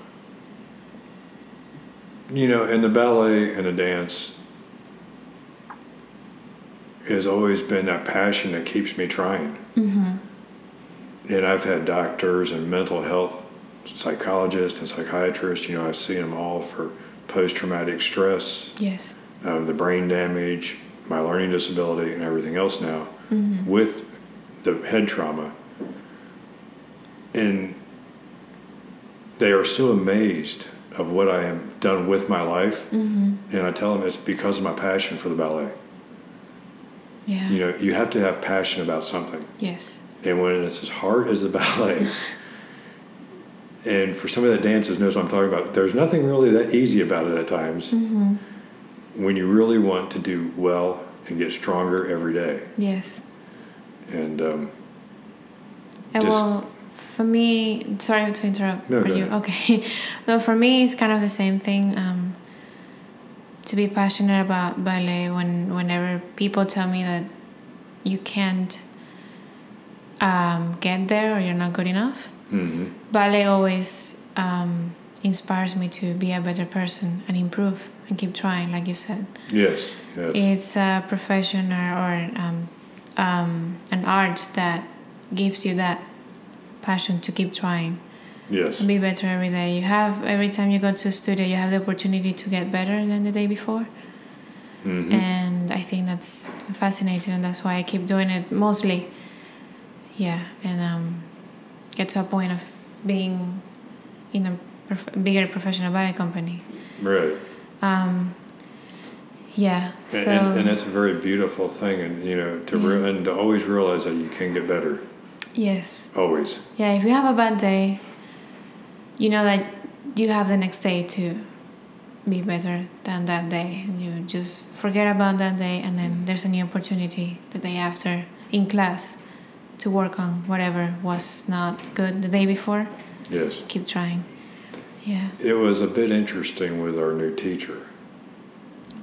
you know, and the ballet and the dance has always been that passion that keeps me trying. Mhm. And I've had doctors and mental health psychologists and psychiatrists. You know, I see them all for post-traumatic stress, Yes. um, the brain damage, my learning disability, and everything else now Mhm. with the head trauma. And they are so amazed of what I have done with my life. Mhm. And I tell them it's because of my passion for the ballet. Yeah. You know, you have to have passion about something. Yes. And when it's as hard as the ballet, *laughs* and for somebody that dances knows what I'm talking about, there's nothing really that easy about it at times Mhm. when you really want to do well and get stronger every day. Yes. And um, Just- well, for me, sorry to interrupt. No, you ahead. okay? *laughs* so for me, it's kind of the same thing. Um, to be passionate about ballet when whenever people tell me that you can't um, get there or you're not good enough, mhm. ballet always um, inspires me to be a better person and improve and keep trying, like you said. yes, yes, It's a profession or, or um, um, an art that gives you that passion to keep trying yes, be better every day. You have every time you go to a studio, you have the opportunity to get better than the day before, Mhm. and I think that's fascinating, and that's why I keep doing it mostly. Yeah, and um, get to a point of being in a prof- bigger professional ballet company. Right. Um, yeah. And, So and, and that's a very beautiful thing, and you know, to re- and to always realize that you can get better. yes. Always. Yeah, if you have a bad day, you know that you have the next day to be better than that day. And you just forget about that day, and then mm. there's a new opportunity the day after in class to work on whatever was not good the day before. Yes. Keep trying. Yeah. It was a bit interesting with our new teacher.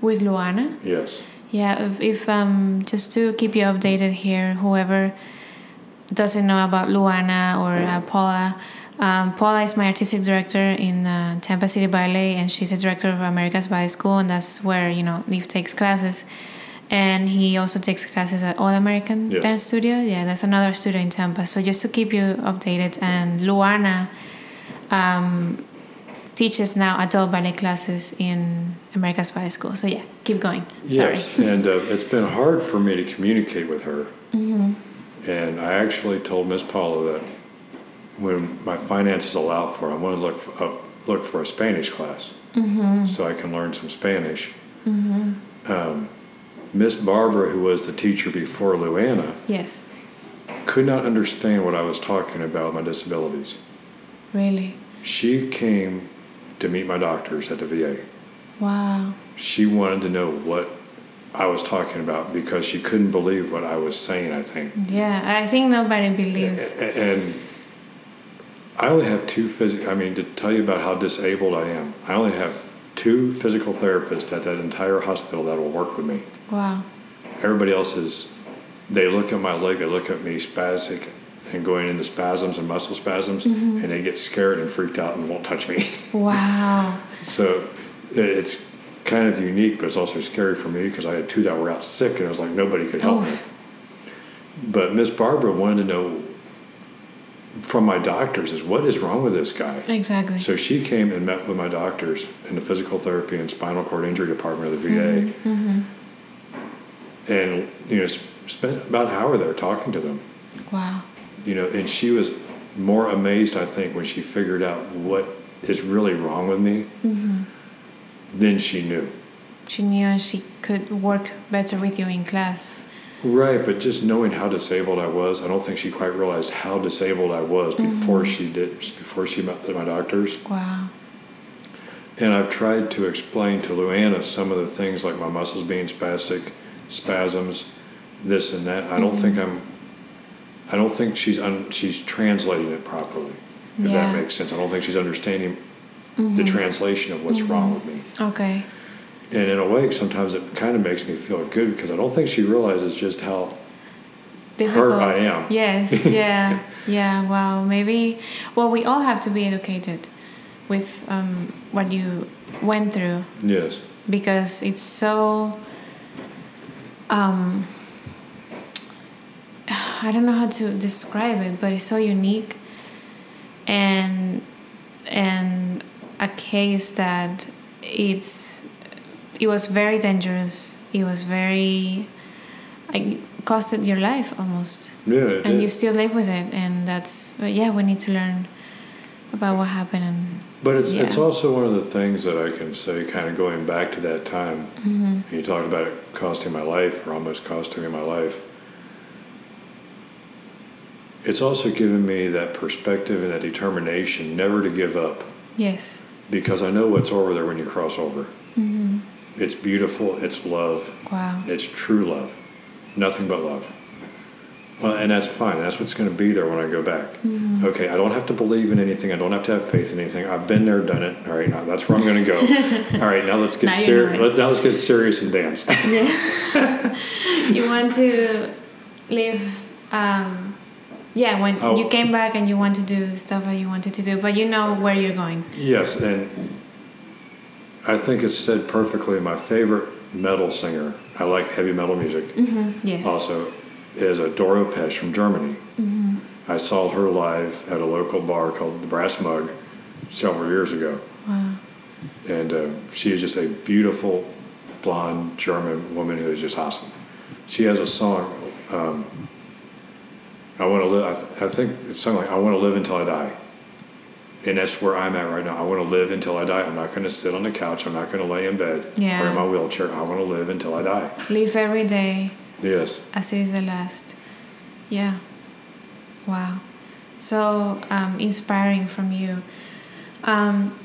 With Luana? Yes. Yeah, if, if um, just to keep you updated here, whoever doesn't know about Luana or uh, Paula, um, Paula is my artistic director in uh, Tampa City Ballet, and she's a director of America's Ballet School, and that's where you know Leif takes classes. And he also takes classes at All American Yes. Dance Studio. Yeah, that's another studio in Tampa. So just to keep you updated, and Luana um, teaches now adult ballet classes in America's Ballet School. So yeah, keep going. Sorry. Yes. and uh, it's been hard for me to communicate with her. Mm-hmm. And I actually told Miss Paula that when my finances allow for, it, I want to look for, look for a Spanish class Mm-hmm. so I can learn some Spanish. Um, Miss Barbara, who was the teacher before Luana, Yes, could not understand what I was talking about my disabilities. really. She came to meet my doctors at the VA. Wow. She wanted to know what I was talking about because she couldn't believe what I was saying, I think. Yeah, I think nobody believes. And I only have two physical, I mean, to tell you about how disabled I am, I only have two physical therapists at that entire hospital that will work with me. Wow. Everybody else is, they look at my leg, they look at me spastic and going into spasms and muscle spasms, mm-hmm. and they get scared and freaked out and won't touch me. Wow. *laughs* so it's kind of unique, but it's also scary for me because I had two that were out sick and I was like nobody could help me. But Miss Barbara wanted to know from my doctors is what is wrong with this guy? Exactly. So she came and met with my doctors in the physical therapy and spinal cord injury department of the VA, Mm-hmm. and you know sp- spent about an hour there talking to them. Wow. You know, and she was more amazed, I think, when she figured out what is really wrong with me Mm-hmm. Than she knew. She knew and she could work better with you in class. Right, but just knowing how disabled I was, I don't think she quite realized how disabled I was before mm-hmm. she did, before she met my doctors. Wow. And I've tried to explain to Luana some of the things like my muscles being spastic, spasms, this and that. I don't think mm-hmm. I'm. I don't think she's un, she's translating it properly. If Yeah. that makes sense. I don't think she's understanding the translation of what's wrong with me. Okay. And in a way, sometimes it kind of makes me feel good because I don't think she realizes just how Difficult. I am. Yes. *laughs* Yeah. yeah. Wow. Maybe. Well, we all have to be educated with um, what you went through yes, because it's so um, I don't know how to describe it, but it's so unique and and a case that it's it was very dangerous. It was very like costed your life almost, yeah, it and you still live with it. And that's but yeah, we need to learn about what happened and But it's, it's also one of the things that I can say, kind of going back to that time. Mm-hmm. You talked about it costing my life, or almost costing me my life. It's also given me that perspective and that determination never to give up yes, because I know what's over there when you cross over. Mm-hmm. It's beautiful, it's love, wow, it's true love, nothing but love. Well, and that's fine. That's what's going to be there when I go back. Mm-hmm. Okay, I don't have to believe in anything. I don't have to have faith in anything. I've been there, done it. All right, now that's where I'm going to go. *laughs* All right, now let's get Now you know serious. Now let's get serious and dance. yeah. *laughs* *laughs* you want to live. Um, yeah, when Oh. you came back and you want to do stuff that you wanted to do, but you know where you're going. yes, and I think it's said perfectly. My favorite metal singer. I like heavy metal music. Mm-hmm. Yes. Also, is a Doro Pesch from Germany. Mm-hmm. I saw her live at a local bar called the Brass Mug several years ago. Wow. and uh, she is just a beautiful blonde German woman who is just awesome. She has a song. Um, I want to live. I, th- I think it's something like I want to live until I die, and that's where I'm at right now. I want to live until I die. I'm not going to sit on the couch. I'm not going to lay in bed Yeah. or in my wheelchair. I want to live until I die. Live every day Yes. as it's the last. Yeah. Wow. So um, inspiring from you. Um,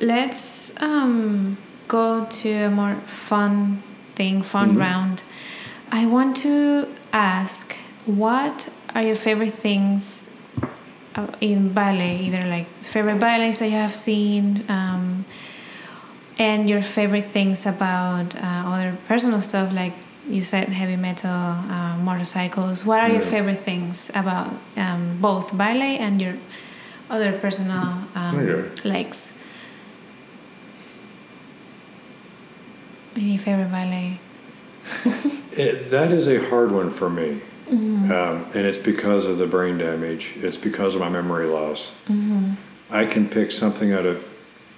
let's um, go to a more fun thing, fun Mhm. round. I want to ask what are your favorite things uh, in ballet? Either like favorite ballets that you have seen, um, and your favorite things about uh, other personal stuff like you said heavy metal uh, motorcycles what are your favorite things about um, both ballet and your other personal um, Okay. likes any favorite ballet It, *laughs* that is a hard one for me. Mm-hmm. Um, and it's because of the brain damage. It's because of my memory loss. Mm-hmm. I can pick something out of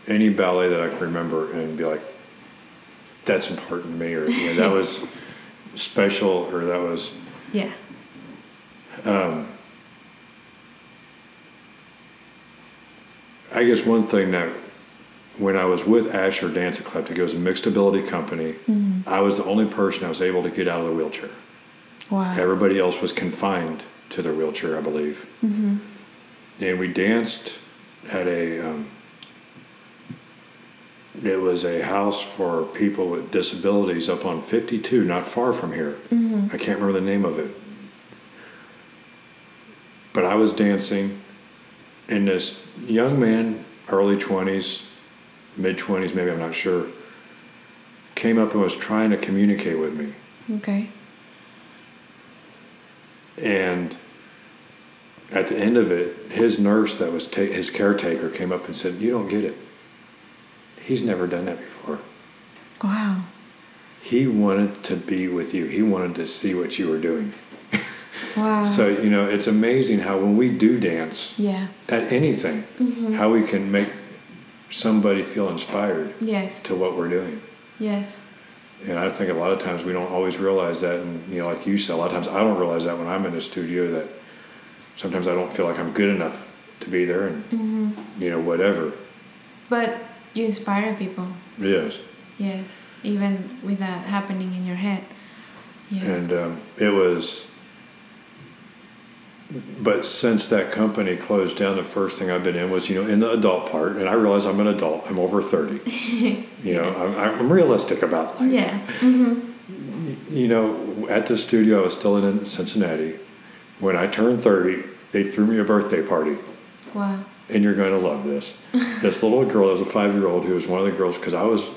any ballet that I can remember and be like, that's important to me, or you know, that was *laughs* special, or that was. yeah um, I guess one thing that when I was with Asher Dance Eclectic, it was a mixed ability company. Mm-hmm. I was the only person I was able to get out of the wheelchair. Wow Everybody else was confined to their wheelchair, I believe. And we danced at a. Um, it was a house for people with disabilities up on 52, not far from here. I can't remember the name of it. But I was dancing, and this young man, early 20s, mid 20s, maybe I'm not sure, came up and was trying to communicate with me. okay And at the end of it, his nurse that was ta- his caretaker came up and said, "You don't get it. He's never done that before. wow He wanted to be with you. He wanted to see what you were doing." *laughs* wow So you know, it's amazing how when we do dance yeah at anything, mm-hmm. how we can make somebody feel inspired yes to what we're doing. yes And I think a lot of times we don't always realize that. And, you know, like you said, a lot of times I don't realize that when I'm in the studio that sometimes I don't feel like I'm good enough to be there and, you know, whatever. but you inspire people Yes. yes even with that happening in your head yeah And um, it was, but since that company closed down, the first thing I've been in was, you know, in the adult part. And I realize I'm an adult, I'm over 30. *laughs* you know, I'm, I'm realistic about life. yeah mm-hmm. You know, at the studio, I was still in Cincinnati. When I turned 30, they threw me a birthday party. wow And you're going to love this. *laughs* this little girl, was a five year old who was one of the girls, because I was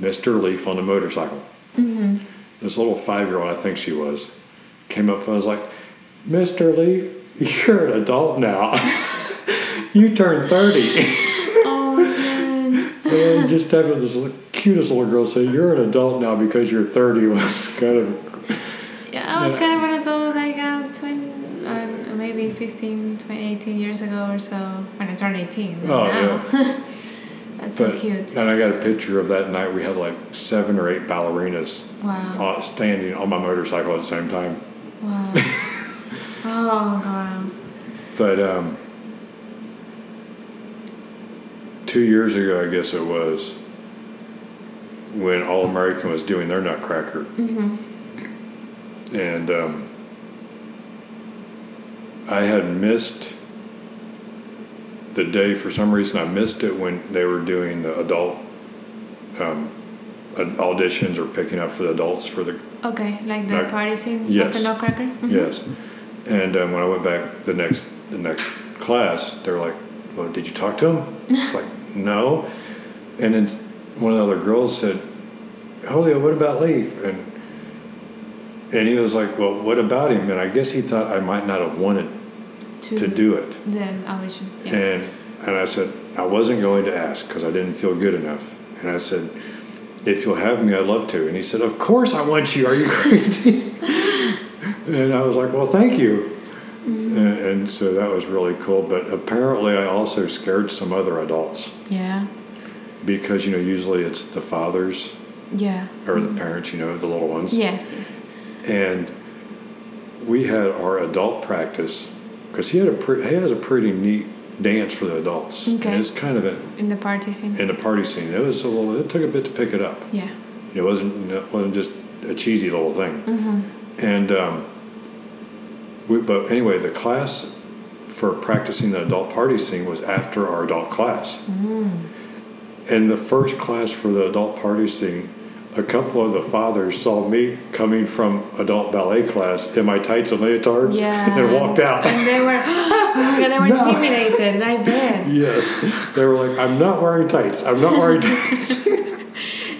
Mr. Leif on the motorcycle. Mm-hmm. This little five year old, I think she was, came up and was like, Mr. Leif, you're an adult now. *laughs* you turned 30. *laughs* oh my god and just having this cutest little girl say, You're an adult now because you're 30 *laughs* was kind of Yeah, I was kind of an adult like uh, 20, uh, maybe 15, 20, 18 years ago or so when I turned 18. Oh, now. That's so cute. And I got a picture of that night. We had like seven or eight ballerinas Wow. uh, standing on my motorcycle at the same time. Wow. Oh, god. But um, two years ago, I guess it was, when All American was doing their Nutcracker. And um, I had missed the day for some reason. I missed it when they were doing the adult um, auditions or picking up for the adults for the Okay, like the Nut- party scene Yes. of the Nutcracker? Mhm. Yes. And um, when I went back the next the next class, they were like, "Well, did you talk to him?" It's like, *laughs* "No." And then one of the other girls said, "Julio, what about Leif?" And and he was like, "Well, what about him?" And I guess he thought I might not have wanted To, to do it. the audition. Yeah. And and I said I wasn't going to ask because I didn't feel good enough. And I said, "If you'll have me, I'd love to." And he said, "Of course I want you. Are you *laughs* crazy?" And I was like, "Well, thank you." And, and so that was really cool. But apparently, I also scared some other adults yeah. because you know usually it's the fathers Yeah. or the parents, you know, the little ones. Yes, yes. And we had our adult practice because he had a pre- he has a pretty neat dance for the adults. And Okay. it's kind of a, In the party scene. in the party scene. It was a little. It took a bit to pick it up. Yeah. It wasn't it wasn't just a cheesy little thing. Mm-hmm. And um, we, but anyway, the class for practicing the adult party scene was after our adult class. Mm. And the first class for the adult party scene, a couple of the fathers saw me coming from adult ballet class in my tights and leotard *laughs* Yeah. and walked out. And they were, *gasps* oh God, they were No. intimidated. I bet. *laughs* yes, they were like, "I'm not wearing tights. I'm not wearing tights." *laughs*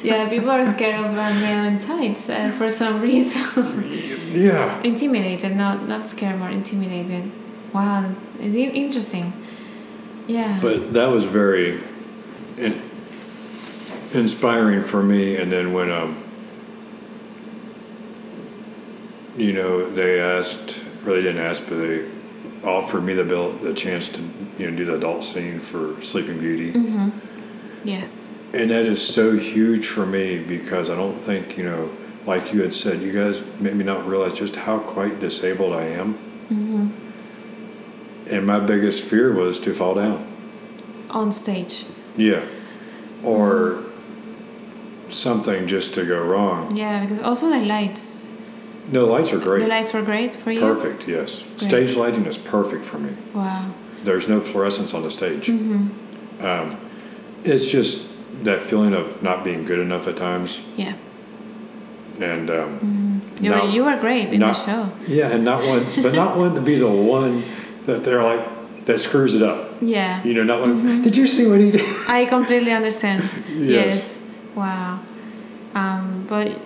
Yeah, people are scared of uh, male in tights uh, for some reason. yeah. intimidated, not not scared, more intimidated. Wow, it's interesting. Yeah. But that was very in, inspiring for me. And then when um, you know, they asked, or they didn't ask, but they offered me the bill, the chance to you know do the adult scene for Sleeping Beauty, Mm-hmm. yeah. And that is so huge for me because I don't think you know, like you had said, you guys made me not realize just how quite disabled I am. Mm-hmm. And my biggest fear was to fall down. On stage. Yeah. Or something just to go wrong. Yeah, because also the lights. No, the lights are great. The lights were great for you. Perfect, yes. Stage lighting is perfect for me. Wow. There's no fluorescence on the stage. Mm-hmm. Um, it's just that feeling of not being good enough at times. Yeah. And um, You, were, you were great in the show. Yeah, and not one, *laughs* but not one to be the one that they're like, that screws it up. Yeah. You know, not one, Mm-hmm. did you see what he did? I completely understand. *laughs* Yes. yes. Wow. Um, but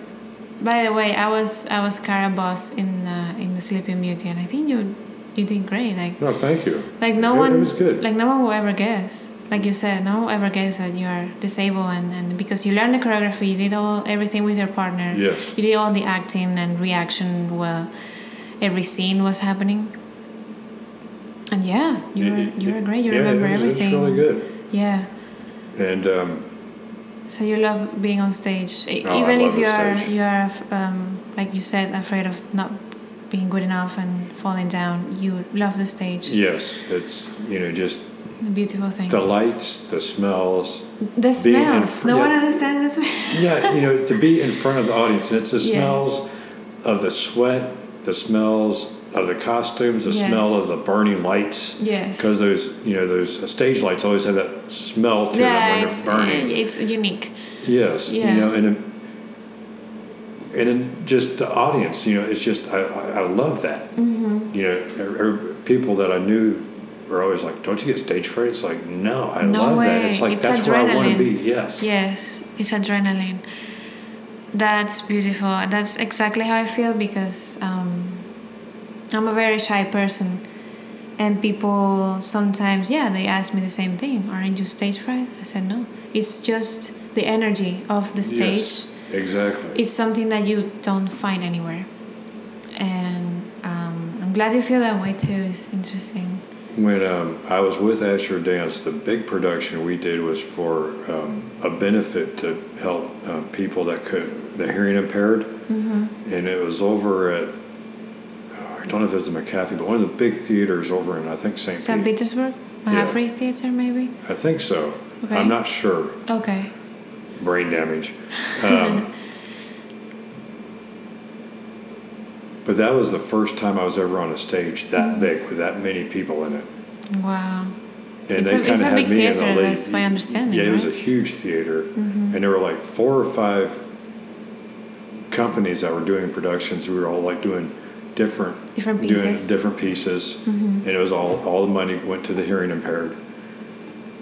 by the way, I was I was Carabosse in uh, in the Sleeping Beauty, and I think you you did great. Like No, thank you. like no It- one It was good. like no one will ever guess. Like you said, no ever guess that you are disabled, and, and because you learned the choreography, you did all everything with your partner. Yes. You did all the acting and reaction while every scene was happening. And yeah, you were you were great. You yeah, remember it was, everything. It was really good. Yeah. And um, So you love being on stage, Oh, even if you are stage. you are um, like you said afraid of not being good enough and falling down. You love the stage. yes, it's, you know, just The beautiful thing. the lights, the smells. The smells. fr- no yeah. one understands the smell. Yeah, you know, to be in front of the audience. And it's the Yes. smells of the sweat, the smells of the costumes, the Yes. smell of the burning lights. Yes. Because those, you know, those stage lights always have that smell to them yeah, when it's they're burning. it's unique. Yes, Yeah. you know, and and then just the audience, you know, it's just I, I, I love that. Mm-hmm. You know, er- er- people that I knew were always like, "Don't you get stage fright?" It's like, no, I No love way. that. It's like It's that's where I want to be. Yes. Yes, it's adrenaline. That's beautiful. That's exactly how I feel because um, I'm a very shy person. And people sometimes, yeah, they ask me the same thing. Aren't you stage fright? I said, no. It's just the energy of the stage. Yes, exactly. It's something that you don't find anywhere. And um, I'm glad you feel that way too. It's interesting. When um, I was with Asher Dance, the big production we did was for um, a benefit to help uh, people that could, the hearing impaired, Mm-hmm. and it was over at, oh, I don't know if it was the Mahaffey, but one of the big theaters over in I think St. St. Pete. Petersburg? Yeah. Theater, maybe? I think so. Okay. I'm not sure. Okay. Brain damage. *laughs* Um, but that was the first time I was ever on a stage Mm. that big with that many people in it. Wow. And It's a- it's a big me in the theater, that's my understanding, Yeah, it was a right? Mm-hmm. huge theater, and there were like four or five companies that were doing productions. We were all like doing different Different pieces. Mm-hmm. different pieces, and it was all all the money went to the hearing impaired.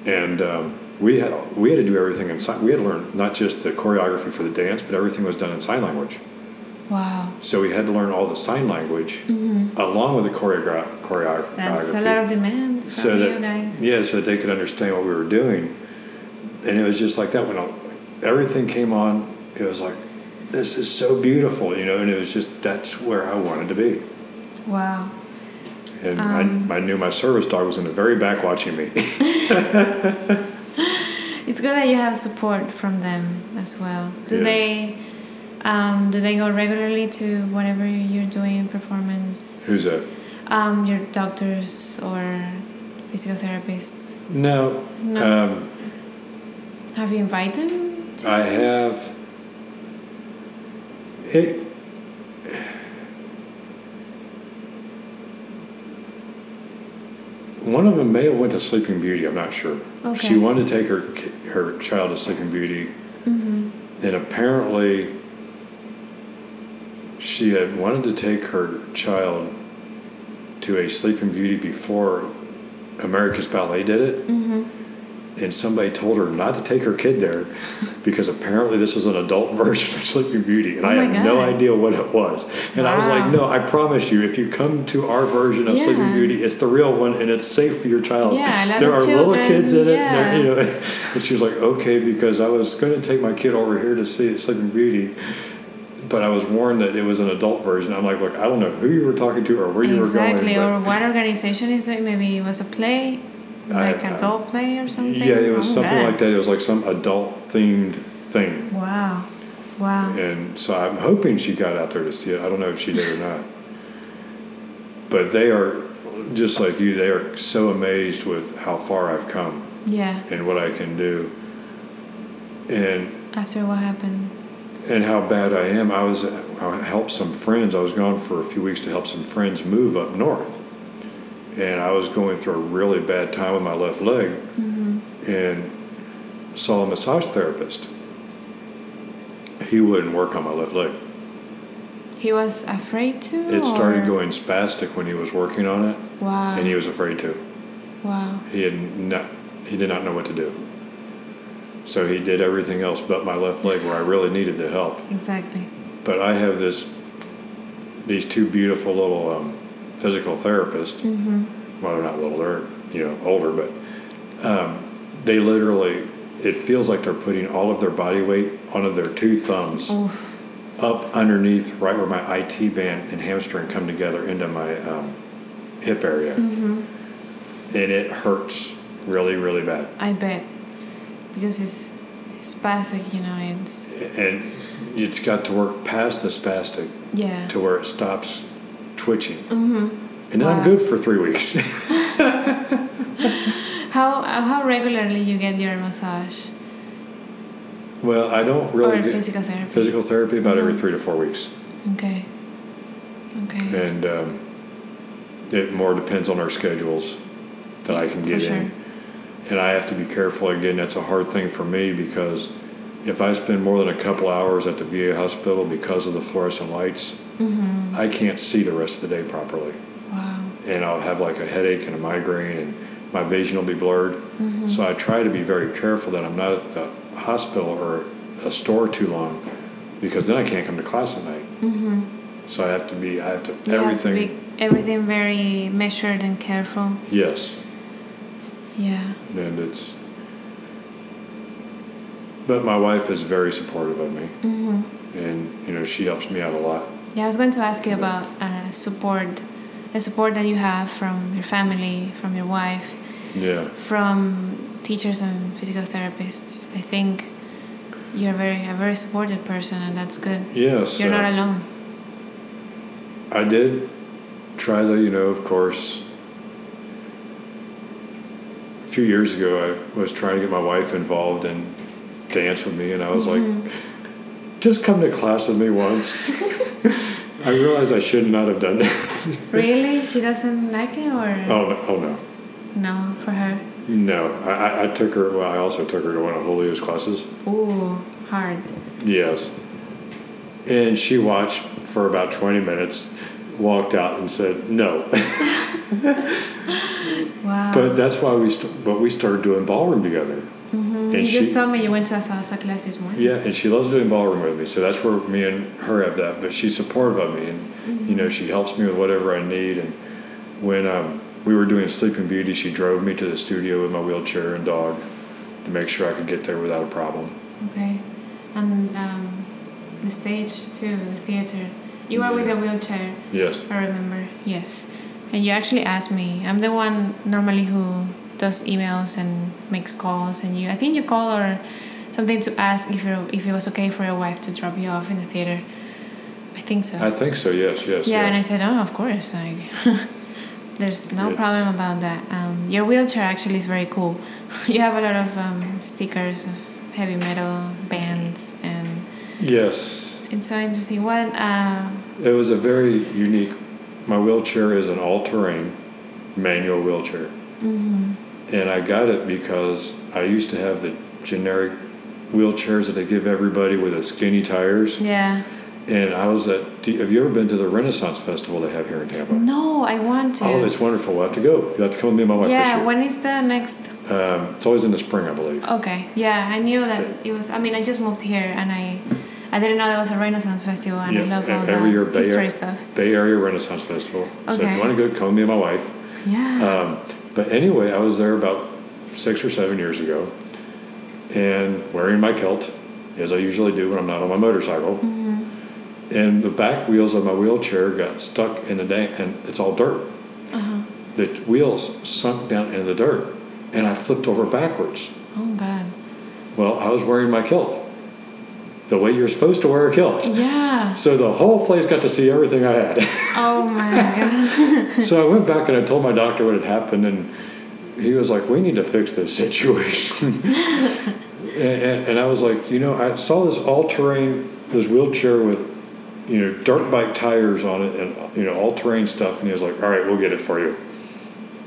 And um, we had we had to do everything in sign. We had to learn not just the choreography for the dance, but everything was done in sign language. Wow. So we had to learn all the sign language along with the choreogra- choreography. Mm-hmm. That's a lot of demand from so you that guys. yeah, so that they could understand what we were doing, and it was just like that when I, everything came on. It was like, this is so beautiful, you know, and it was just that's where I wanted to be. Wow. And Um, I, I knew my service dog was in the very back watching me. *laughs* *laughs* It's good that you have support from them as well. Do Yeah. they Um, do they go regularly to whatever you're doing performance? Who's that? Um, your doctors or physical therapists? No. No. Um, Have you invited them? I have. It. One of them may have went to Sleeping Beauty. I'm not sure. Okay. She wanted to take her her child to Sleeping Beauty, mm-hmm. and apparently, she had wanted to take her child to a Sleeping Beauty before America's Ballet did it Mm-hmm. and somebody told her not to take her kid there *laughs* because apparently this was an adult *laughs* version of Sleeping Beauty, and Oh I had no idea what it was. And I was like, "No, I promise you, if you come to our version of Sleeping Beauty, it's the real one, and it's safe for your child. Yeah, there are little kids in it, yeah. they're- you know." *laughs* And she was like, "Okay," because I was going to take my kid over here to see Sleeping Beauty. But I was warned that it was an adult version. I'm like, look, I don't know who you were talking to or where you Exactly. were going. Exactly, Or what organization is it? Maybe it was a play, I- like adult play or something. yeah, it was Oh, something God. like that. It was like some adult themed thing. Wow. Wow. And so I'm hoping she got out there to see it. I don't know if she did or not. *laughs* But they are, just like you, they are so amazed with how far I've come Yeah. and what I can do. And After what happened? And how bad I am. I was I helped some friends. I was gone for a few weeks to help some friends move up north, and I was going through a really bad time with my left leg, Mm-hmm. and saw a massage therapist. He wouldn't work on my left leg. He was afraid to. It started or- going spastic when he was working on it, Wow. and he was afraid to. wow. He had not, he did not know what to do. So he did everything else but my left leg, where I really needed the help. Exactly. But I have this, these two beautiful little um, physical therapists. Mm-hmm. Well, they're not little; they're you know older, but um, they literally. It feels like they're putting all of their body weight onto their two thumbs Oof. up underneath, right where my IT band and hamstring come together into my um, hip area, Mm-hmm. and it hurts really, really bad. I bet. Because it's, it's spastic, you know, it's. And it's got to work past the spastic Yeah. to where it stops twitching. Mm-hmm. And then I'm good for three weeks. *laughs* How, how regularly you get your massage? well, I don't really or physical therapy? physical therapy about every Mhm. three to four weeks, Okay. Okay. and um, it more depends on our schedules that I can get sure. And I have to be careful. Again, that's a hard thing for me because if I spend more than a couple hours at the VA hospital because of the fluorescent lights, Mm-hmm. I can't see the rest of the day properly. Wow. and I'll have like a headache and a migraine, and my vision will be blurred. Mm-hmm. So I try to be very careful that I'm not at the hospital or a store too long, because then I can't come to class at night. Mm-hmm. So I have to be, I have to You have to be everything very measured and careful. yes, Yeah. and it's. But my wife is very supportive of me, Mm-hmm. and you know she helps me out a lot. Yeah, I was going to ask you about uh, support, the support that you have from your family, from your wife, Yeah, from teachers and physical therapists. I think you're very a very supported person, and that's good. yes. You're uh, not alone. I did try the, you know, of course. Few years ago, I was trying to get my wife involved in dance with me, and I was Mm-hmm. like, just come to class with me once. *laughs* I realized I should not have done that. Really? She doesn't like it, or oh, no, oh no. no for her? No, I, I- I took her, well, I also took her to one of Julio's classes. Ooh, hard. Yes. And she watched for about 20 minutes, walked out, and said, no. *laughs* Wow. But that's why we, st- but we started doing ballroom together. Mhm. and You just she- told me you went to a salsa class this morning. Yeah, and she loves doing ballroom with me, so that's where me and her have that. But she's supportive of me, and you know she helps me with whatever I need. And when um, we were doing Sleeping Beauty, she drove me to the studio with my wheelchair and dog to make sure I could get there without a problem. Okay. And um, the stage too, the theater. You are with a wheelchair, Yes, I remember. Yes. And you actually asked me. I'm the one normally who does emails and makes calls and you I think you call or something to ask if you if it was okay for your wife to drop you off in the theater. I think so. I think so. Yes. Yes. yeah, yes. and I said, oh, of course. Like, *laughs* there's no problem about that. Um, your wheelchair actually is very cool. *laughs* you have a lot of um, stickers of heavy metal bands, and yes. It's so interesting. What? Uh, It was a very unique. My wheelchair is an all-terrain manual wheelchair, and I got it because I used to have the generic wheelchairs that they give everybody with the skinny tires. yeah. And I was at. Have you ever been to the Renaissance Festival they have here in Tampa? No, I want to. Oh, it's wonderful. We'll have to go. You have to come with me and my wife yeah. When is the next? Um, it's always in the spring, I believe. Okay. Yeah, I knew that it was. I mean, I just moved here, and I, I didn't know there was a Renaissance festival, and I love all the every year, Bay history Area- stuff. Bay Area Renaissance Festival. Okay. So if you want to go, come with me and my wife. Yeah. Um, but anyway, I was there about six or seven years ago, and wearing my kilt, as I usually do when I'm not on my motorcycle. And the back wheels of my wheelchair got stuck in the dank, and it's all dirt. Uh-huh. The wheels sunk down in the dirt, and I flipped over backwards. oh God. Well, I was wearing my kilt, the way you're supposed to wear a kilt. Yeah. So the whole place got to see everything I had. *laughs* Oh my God. so I went back and I told my doctor what had happened, and he was like, "We need to fix this situation." *laughs* and, and, and I was like, you know, I saw this all-terrain, this wheelchair with, you know, dirt bike tires on it, and you know, all-terrain stuff. And he was like, "All right, we'll get it for you."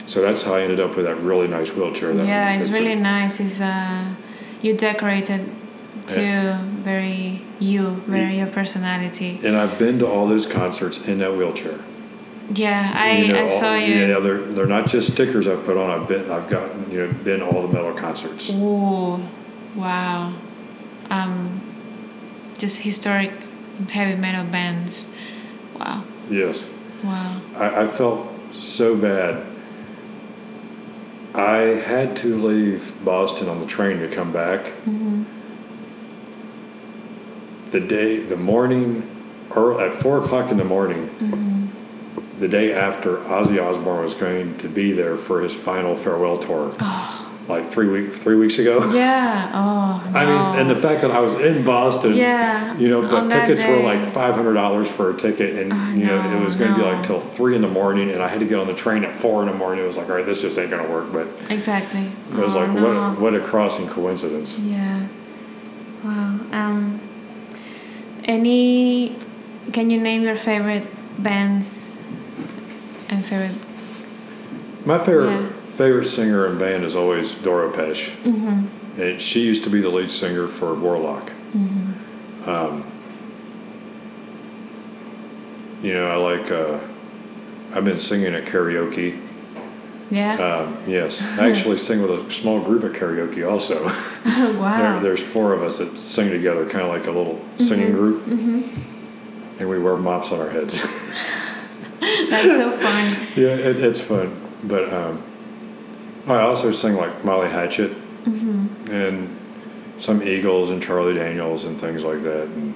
So that's how I ended up with that really nice wheelchair. Yeah, it's really nice. It's uh, you decorated to very you, very your personality. and I've been to all those concerts in that wheelchair. Yeah, I, You know, I saw all- you. Yeah, they're they're not just stickers I've put on. I've been I've gotten you know been all the metal concerts. Ooh, wow. Um, just historic heavy metal bands. Wow, Yes, wow. I, I felt so bad. I had to leave Boston on the train to come back. Mm-hmm. The day, the morning, or at four o'clock in the morning, Mm-hmm. the day after Ozzy Osbourne was going to be there for his final farewell tour, like three week three weeks ago. Yeah. Oh no. *laughs* I mean, and the fact that I was in Boston, Yeah, you know, but tickets were like five hundred dollars for a ticket, and Oh, you know, it was going to be like till three in the morning, and I had to get on the train at four in the morning. It was like, all right, this just ain't going to work. But exactly. it was oh, like, no. what what a crossing coincidence. Yeah. Wow. Um. Any? Can you name your favorite bands and favorite? My favorite Yeah. favorite singer and band is always Doro Pesch, Mm-hmm. and she used to be the lead singer for Warlock. Mm-hmm. Um, you know, I like. Uh, I've been singing at karaoke. Yeah. Um, yes, I actually *laughs* sing with a small group at karaoke also. *laughs* *laughs* wow. There, there's four of us that sing together, kind of like a little singing group, and we wear mops on our heads. That's so fun. yeah, it, it's fun. But um, I also sing like Molly Hatchet and some Eagles and Charlie Daniels and things like that. And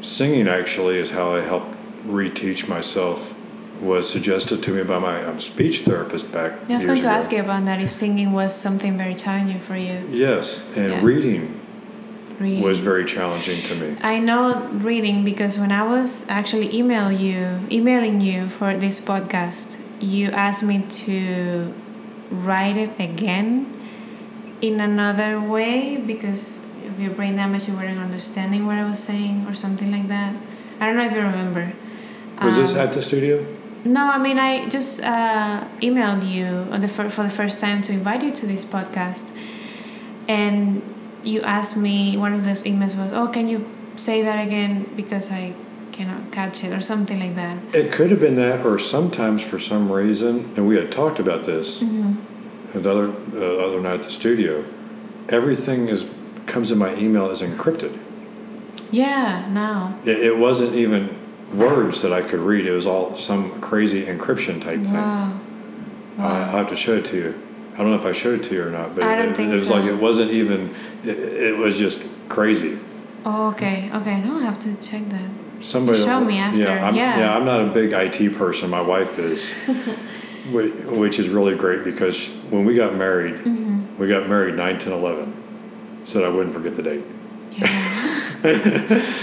singing actually is how I helped reteach myself. Was suggested to me by my um, speech therapist back. Yeah, I was going to ago. ask you about that. If singing was something very challenging for you, Yes, and Yeah. reading reading. was very challenging to me. I know reading because when I was actually email you, emailing you for this podcast, you asked me to write it again in another way because of your brain damage, you weren't understanding what I was saying or something like that. I don't know if you remember. Was this Um, at the studio? No, I mean I just uh, emailed you on the for the first time to invite you to this podcast, and you asked me one of those emails was, "Oh, can you say that again because I cannot catch it or something like that." It could have been that, or sometimes for some reason, and we had talked about this Mm-hmm. the other uh, other night at the studio. Everything is comes in my email is encrypted. Yeah, now. It, it wasn't even words that I could read. It was all some crazy encryption type thing. Wow. Uh, I'll have to show it to you. I don't know if I showed it to you or not, but I don't it, think it was so. like it wasn't even. It, it was just crazy. Oh, okay. Okay. No, I have to check that. Somebody Show me after, Yeah, I'm, yeah. I'm not a big IT person. My wife is, *laughs* which, which is really great because when we got married, Mm-hmm. we got married 9, 10, 11. so that I wouldn't forget the date. Yeah. *laughs*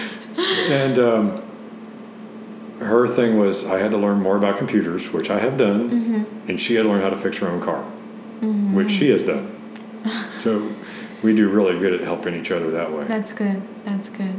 And um, her thing was I had to learn more about computers, which I have done, Mm-hmm. and she had to learn how to fix her own car, which she has done. *laughs* so we do really good at helping each other that way. That's good. That's good.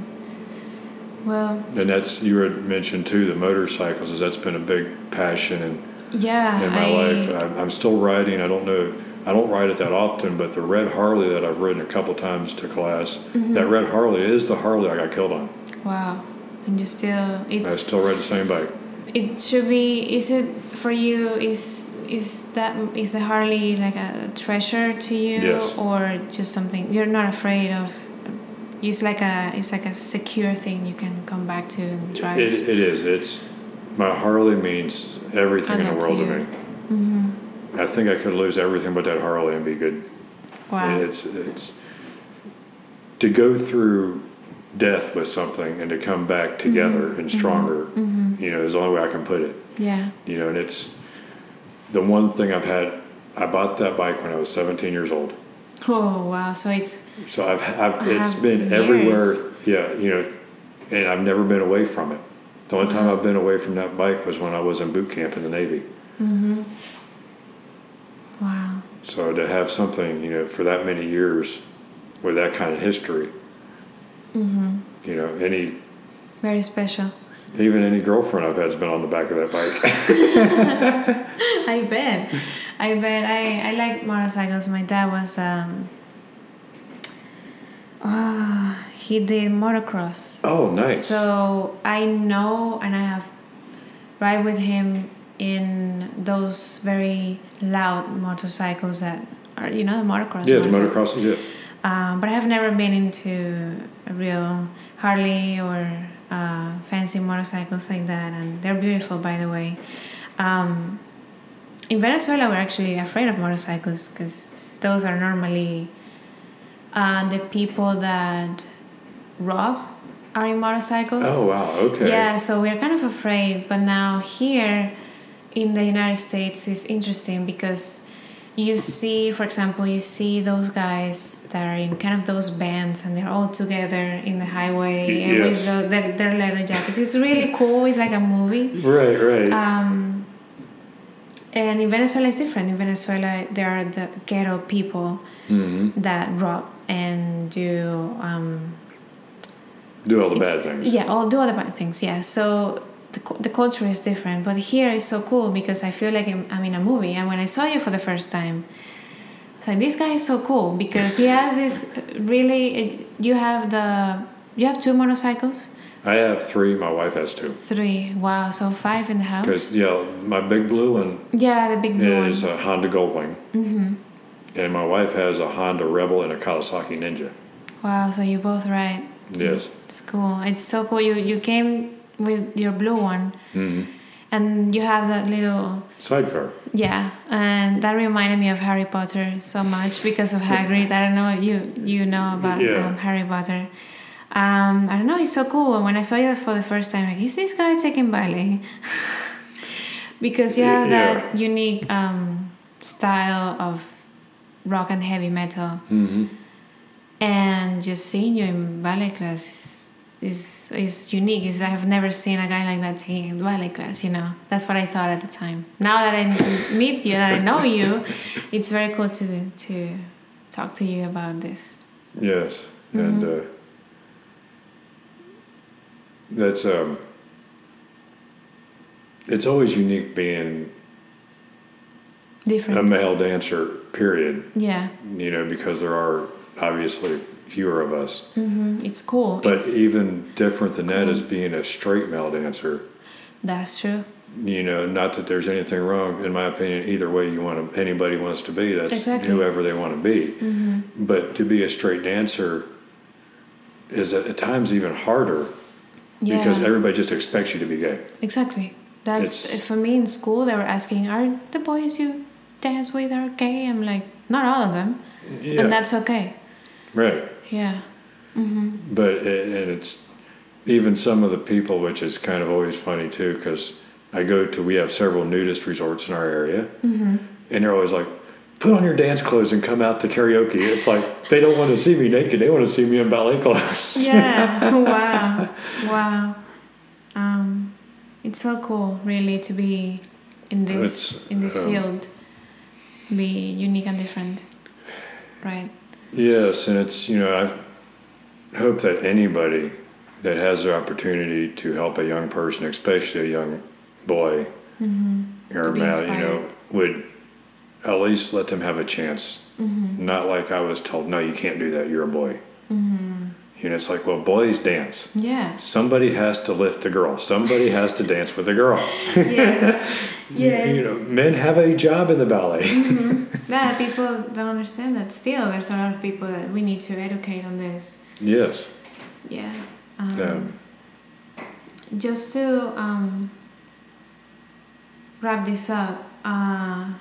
Well, And that's you had mentioned too the motorcycles, is that's been a big passion in, yeah. in my I, life. I'm, I'm still riding. I don't know. I don't ride it that often, but the red Harley that I've ridden a couple times to class, Mm-hmm. that red Harley is the Harley I got killed on. Wow. And you still it's I still ride the same bike. it should be is it for you is is that is the Harley like a treasure to you Yes. or just something you're not afraid of it's like a it's like a secure thing you can come back to and drive. It, it is. It's my Harley means everything in the know to world to me. mm-hmm. I think I could lose everything but that Harley and be good. Wow. It's it's to go through death with something and to come back together and stronger. mm-hmm. You know, is the only way I can put it. Yeah. You know, and it's the one thing I've had. I bought that bike when I was 17 years old, Oh wow. So it's so I've, I've it's been years. everywhere. Yeah, you know, and I've never been away from it. The only time I've been away from that bike was when I was in boot camp in the Navy. mm-hmm. Wow. So to have something, you know, for that many years with that kind of history, Mm-hmm. you know, any Very special. even any girlfriend I've had's been on the back of that bike. *laughs* I bet. I bet. I, I like motorcycles. My dad was um ah he did motocross. oh, nice. So I know and I have ride with him in those very loud motorcycles that are you know the motocross yeah, the motorcycles. motocross. Yeah, Um, but I have never been into a real Harley or uh, fancy motorcycles like that, and they're beautiful, by the way. Um, in Venezuela, we're actually afraid of motorcycles because those are normally uh, the people that rob are in motorcycles. Oh wow. Okay. Yeah, so we're kind of afraid, but now here in the United States is interesting because you see, for example, you see those guys that are in kind of those bands and they're all together in the highway and with Yes. the, their, their leather jackets. It's really cool. It's like a movie. Right. Right. Um, and in Venezuela, it's different. In Venezuela, there are the ghetto people hmm that rob and do. Um, Do all the bad things. Yeah, all do all the bad things. Yeah. So the, the culture is different, but here is so cool because I feel like I'm, I'm in a movie. And when I saw you for the first time, I was like, this guy is so cool because he has this really. You have the you have two motorcycles, I have three. My wife has two. three. Wow, so five in the house. Because yeah, my big blue one Yeah, the big blue is one. a Honda Goldwing, Mm-hmm. and my wife has a Honda Rebel and a Kawasaki Ninja. Wow, so you both right. Yes. It's cool. It's so cool. You you came with your blue one, hmm and you have that little Sidecar. Yeah, and that reminded me of Harry Potter so much because of Hagrid. I don't know if you you know about Yeah. um, Harry Potter. Um, I don't know. It's so cool. And when I saw you for the first time, like, is this guy taking ballet? *laughs* because you have Yeah. that unique um, style of rock and heavy metal, hmm and just seeing you in ballet class is is, unique. Is I've never seen a guy like that taking a ballet class. You know, that's what I thought at the time. Now that I meet you, that I know you, *laughs* it's very cool to to talk to you about this. Yes, and Mm-hmm. uh, that's um, it's always unique being different a male dancer. Period. Yeah, You know, because there are obviously fewer of us. hmm it's cool. But it's, even different than that is being a straight male dancer. that's true. You know, not that there's anything wrong, in my opinion, either way you want to, anybody wants to be. That's Exactly. whoever they want to be. hmm But to be a straight dancer is at, at times even harder Yeah, because everybody just expects you to be gay. exactly. That's It's- for me in school. They were asking, "Are the boys you dance with are gay?" I'm like, "Not all of them," Yeah, and that's okay. right. Yeah. hmm But it, and it's even some of the people, which is kind of always funny too, because I go to we have several nudist resorts in our area, hmm and they're always like, put on your dance clothes and come out to karaoke. It's like they don't want to see me naked; they want to see me in ballet clothes. *laughs* Yeah. *laughs* wow. Wow. Um, it's so cool, really, to be in this It's, in this um, field, be unique and different, right? Yes, and it's you know I hope that anybody that has the opportunity to help a young person, especially a young boy Mm-hmm. or man, you know, would at least let them have a chance. Mm-hmm. Not like I was told, no, you can't do that. You're a boy. You know, it's like, well, boys dance. Yeah. Somebody has to lift the girl. Somebody has to dance with the girl. Yes. *laughs* yes. You know, men have a job in the ballet. *laughs* Yeah, people don't understand that. Still, there's a lot of people that we need to educate on this. yes. Yeah. Um, Um, just to um, wrap this up, uh,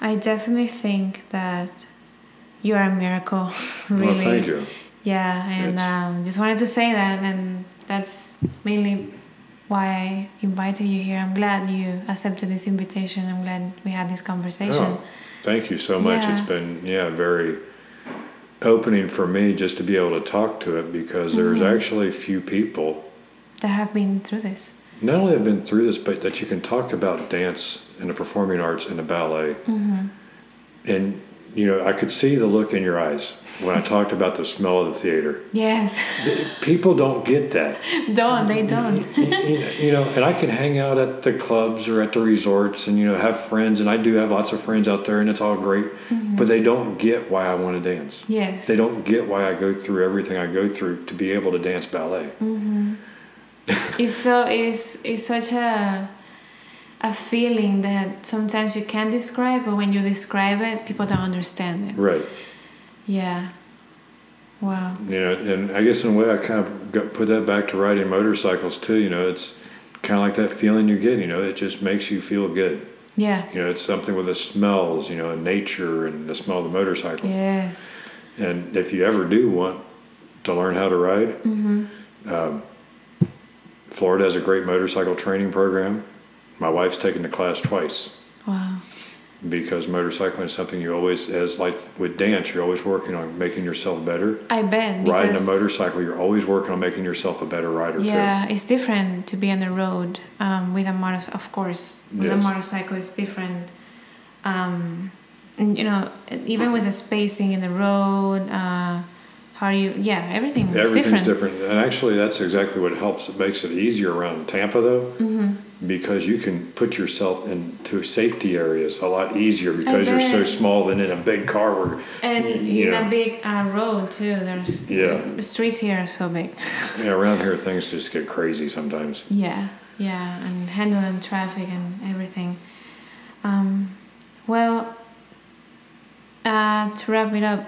I definitely think that you are a miracle. *laughs* really. Well, thank you. Yeah, and um, just wanted to say that, and that's mainly why I invited you here. I'm glad you accepted this invitation. I'm glad we had this conversation. Oh, thank you so much. Yeah. It's been yeah very opening for me just to be able to talk to it because there's Mm-hmm. actually few people That have been through this. not only have been through this, but that you can talk about dance and the performing arts and the ballet. Mm-hmm. And you know, I could see the look in your eyes when I *laughs* talked about the smell of the theater. Yes, People don't get that. *laughs* don't they don't. you, know- and I can hang out at the clubs or at the resorts and you know have friends, and I do have lots of friends out there, and it's all great. But they don't get why I want to dance. Yes. They don't get why I go through everything I go through to be able to dance ballet. Mm-hmm. *laughs* It's so it's it's such a a feeling that sometimes you can't describe, but when you describe it, people don't understand it. Right. Yeah. Wow. You know, and I guess in a way I kind of got, put that back to riding motorcycles too. You know, it's kind of like that feeling you get. You know, it just makes you feel good. Yeah. You know, it's something with the smells. You know, and nature and the smell of the motorcycle. Yes. And if you ever do want to learn how to ride, um, Florida has a great motorcycle training program. My wife's taken the class twice Wow. because motorcycling is something you always, as like with dance, you're always working on making yourself better. I bet Riding a motorcycle, you're always working on making yourself a better rider too. yeah, it's different to be on the road um, with a motor. Of course, with a Yes. motorcycle, it's different. Um, and you know, even with the spacing in the road, uh, how do you? Yeah, everything too. Everything's different. different. And actually, that's exactly what helps. It makes it easier around Tampa, though, Mm-hmm. Because you can put yourself into safety areas a lot easier because you're so small than in a big car where And you in know. a big uh, road too. There's Yeah. the streets here are so big. Yeah, around here things just get crazy sometimes. Yeah, yeah, and handling traffic and everything. Um, well, uh, to wrap it up,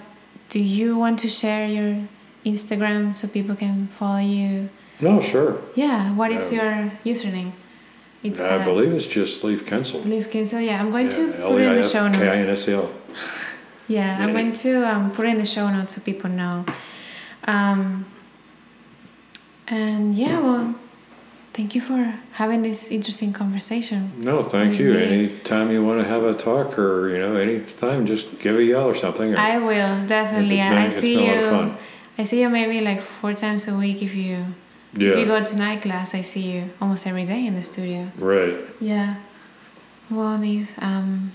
do you want to share your Instagram so people can follow you? No, sure. Yeah, what is Yeah. your username? It's I uh, believe it's just Leif Kinsel. Leif Kinsel. Yeah, I'm going to Yeah, put it in the show notes. L-E-I-F-K-I-N-S-E-L. Yeah, I'm going to um, put it in the show notes so people know. Um, and yeah, well, thank you for having this interesting conversation. No, thank you. me. Anytime you want to have a talk or, you know, anytime, just give a yell or something. or- I will definitely. It's been- I it's see been a lot you. of fun. I see you maybe like four times a week if you if you go to night class. I see you almost every day in the studio. right. Yeah. Well, Neve, um,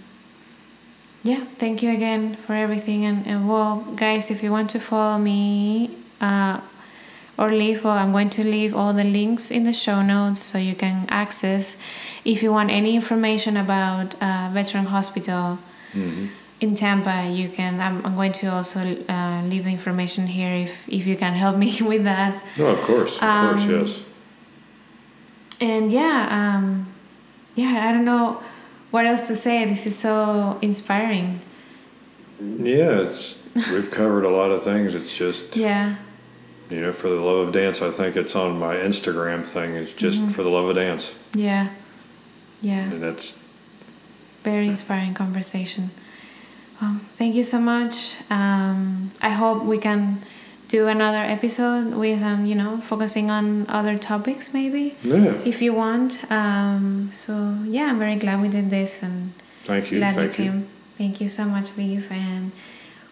yeah, thank you again for everything. And, and well, guys, if you want to follow me uh, or leave, well, I'm going to leave all the links in the show notes so you can access. If you want any information about uh, Veteran Hospital hmm in Tampa, you can. I'm, I'm going to also uh, leave the information here if, if you can help *laughs* me with that. No, of course, of course, Um, yes. And yeah, um, yeah, I don't know what else to say. This is so inspiring. Yeah, it's we've covered a lot of things. It's just *laughs* Yeah, you know, for the love of dance. I think it's on my Instagram thing. It's just Mm-hmm. for the love of dance, yeah, yeah. and that's Very inspiring conversation. Well, thank you so much. Um, I hope we can do another episode with, um, you know, focusing on other topics maybe yeah. if you want. Um, so yeah, I'm very glad we did this and Thank you. Glad Thank you you. came. Thank you so much, Leif, and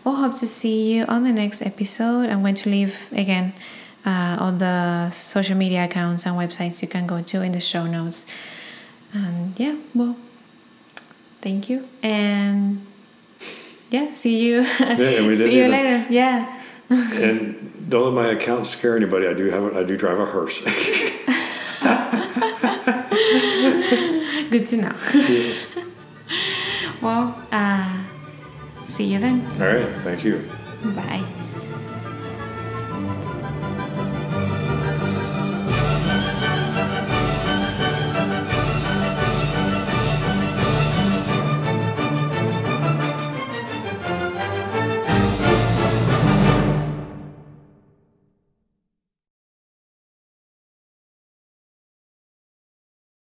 we'll hope to see you on the next episode. I'm going to leave again uh, all the social media accounts and websites you can go to in the show notes. And yeah, well, thank you, and yeah, see you. and we *laughs* see you even- later. Yeah. *laughs* And don't let my account scare anybody. I do have a, I do drive a hearse. *laughs* Good to know. yes. Well, uh, see you then. All right. Thank you. Bye.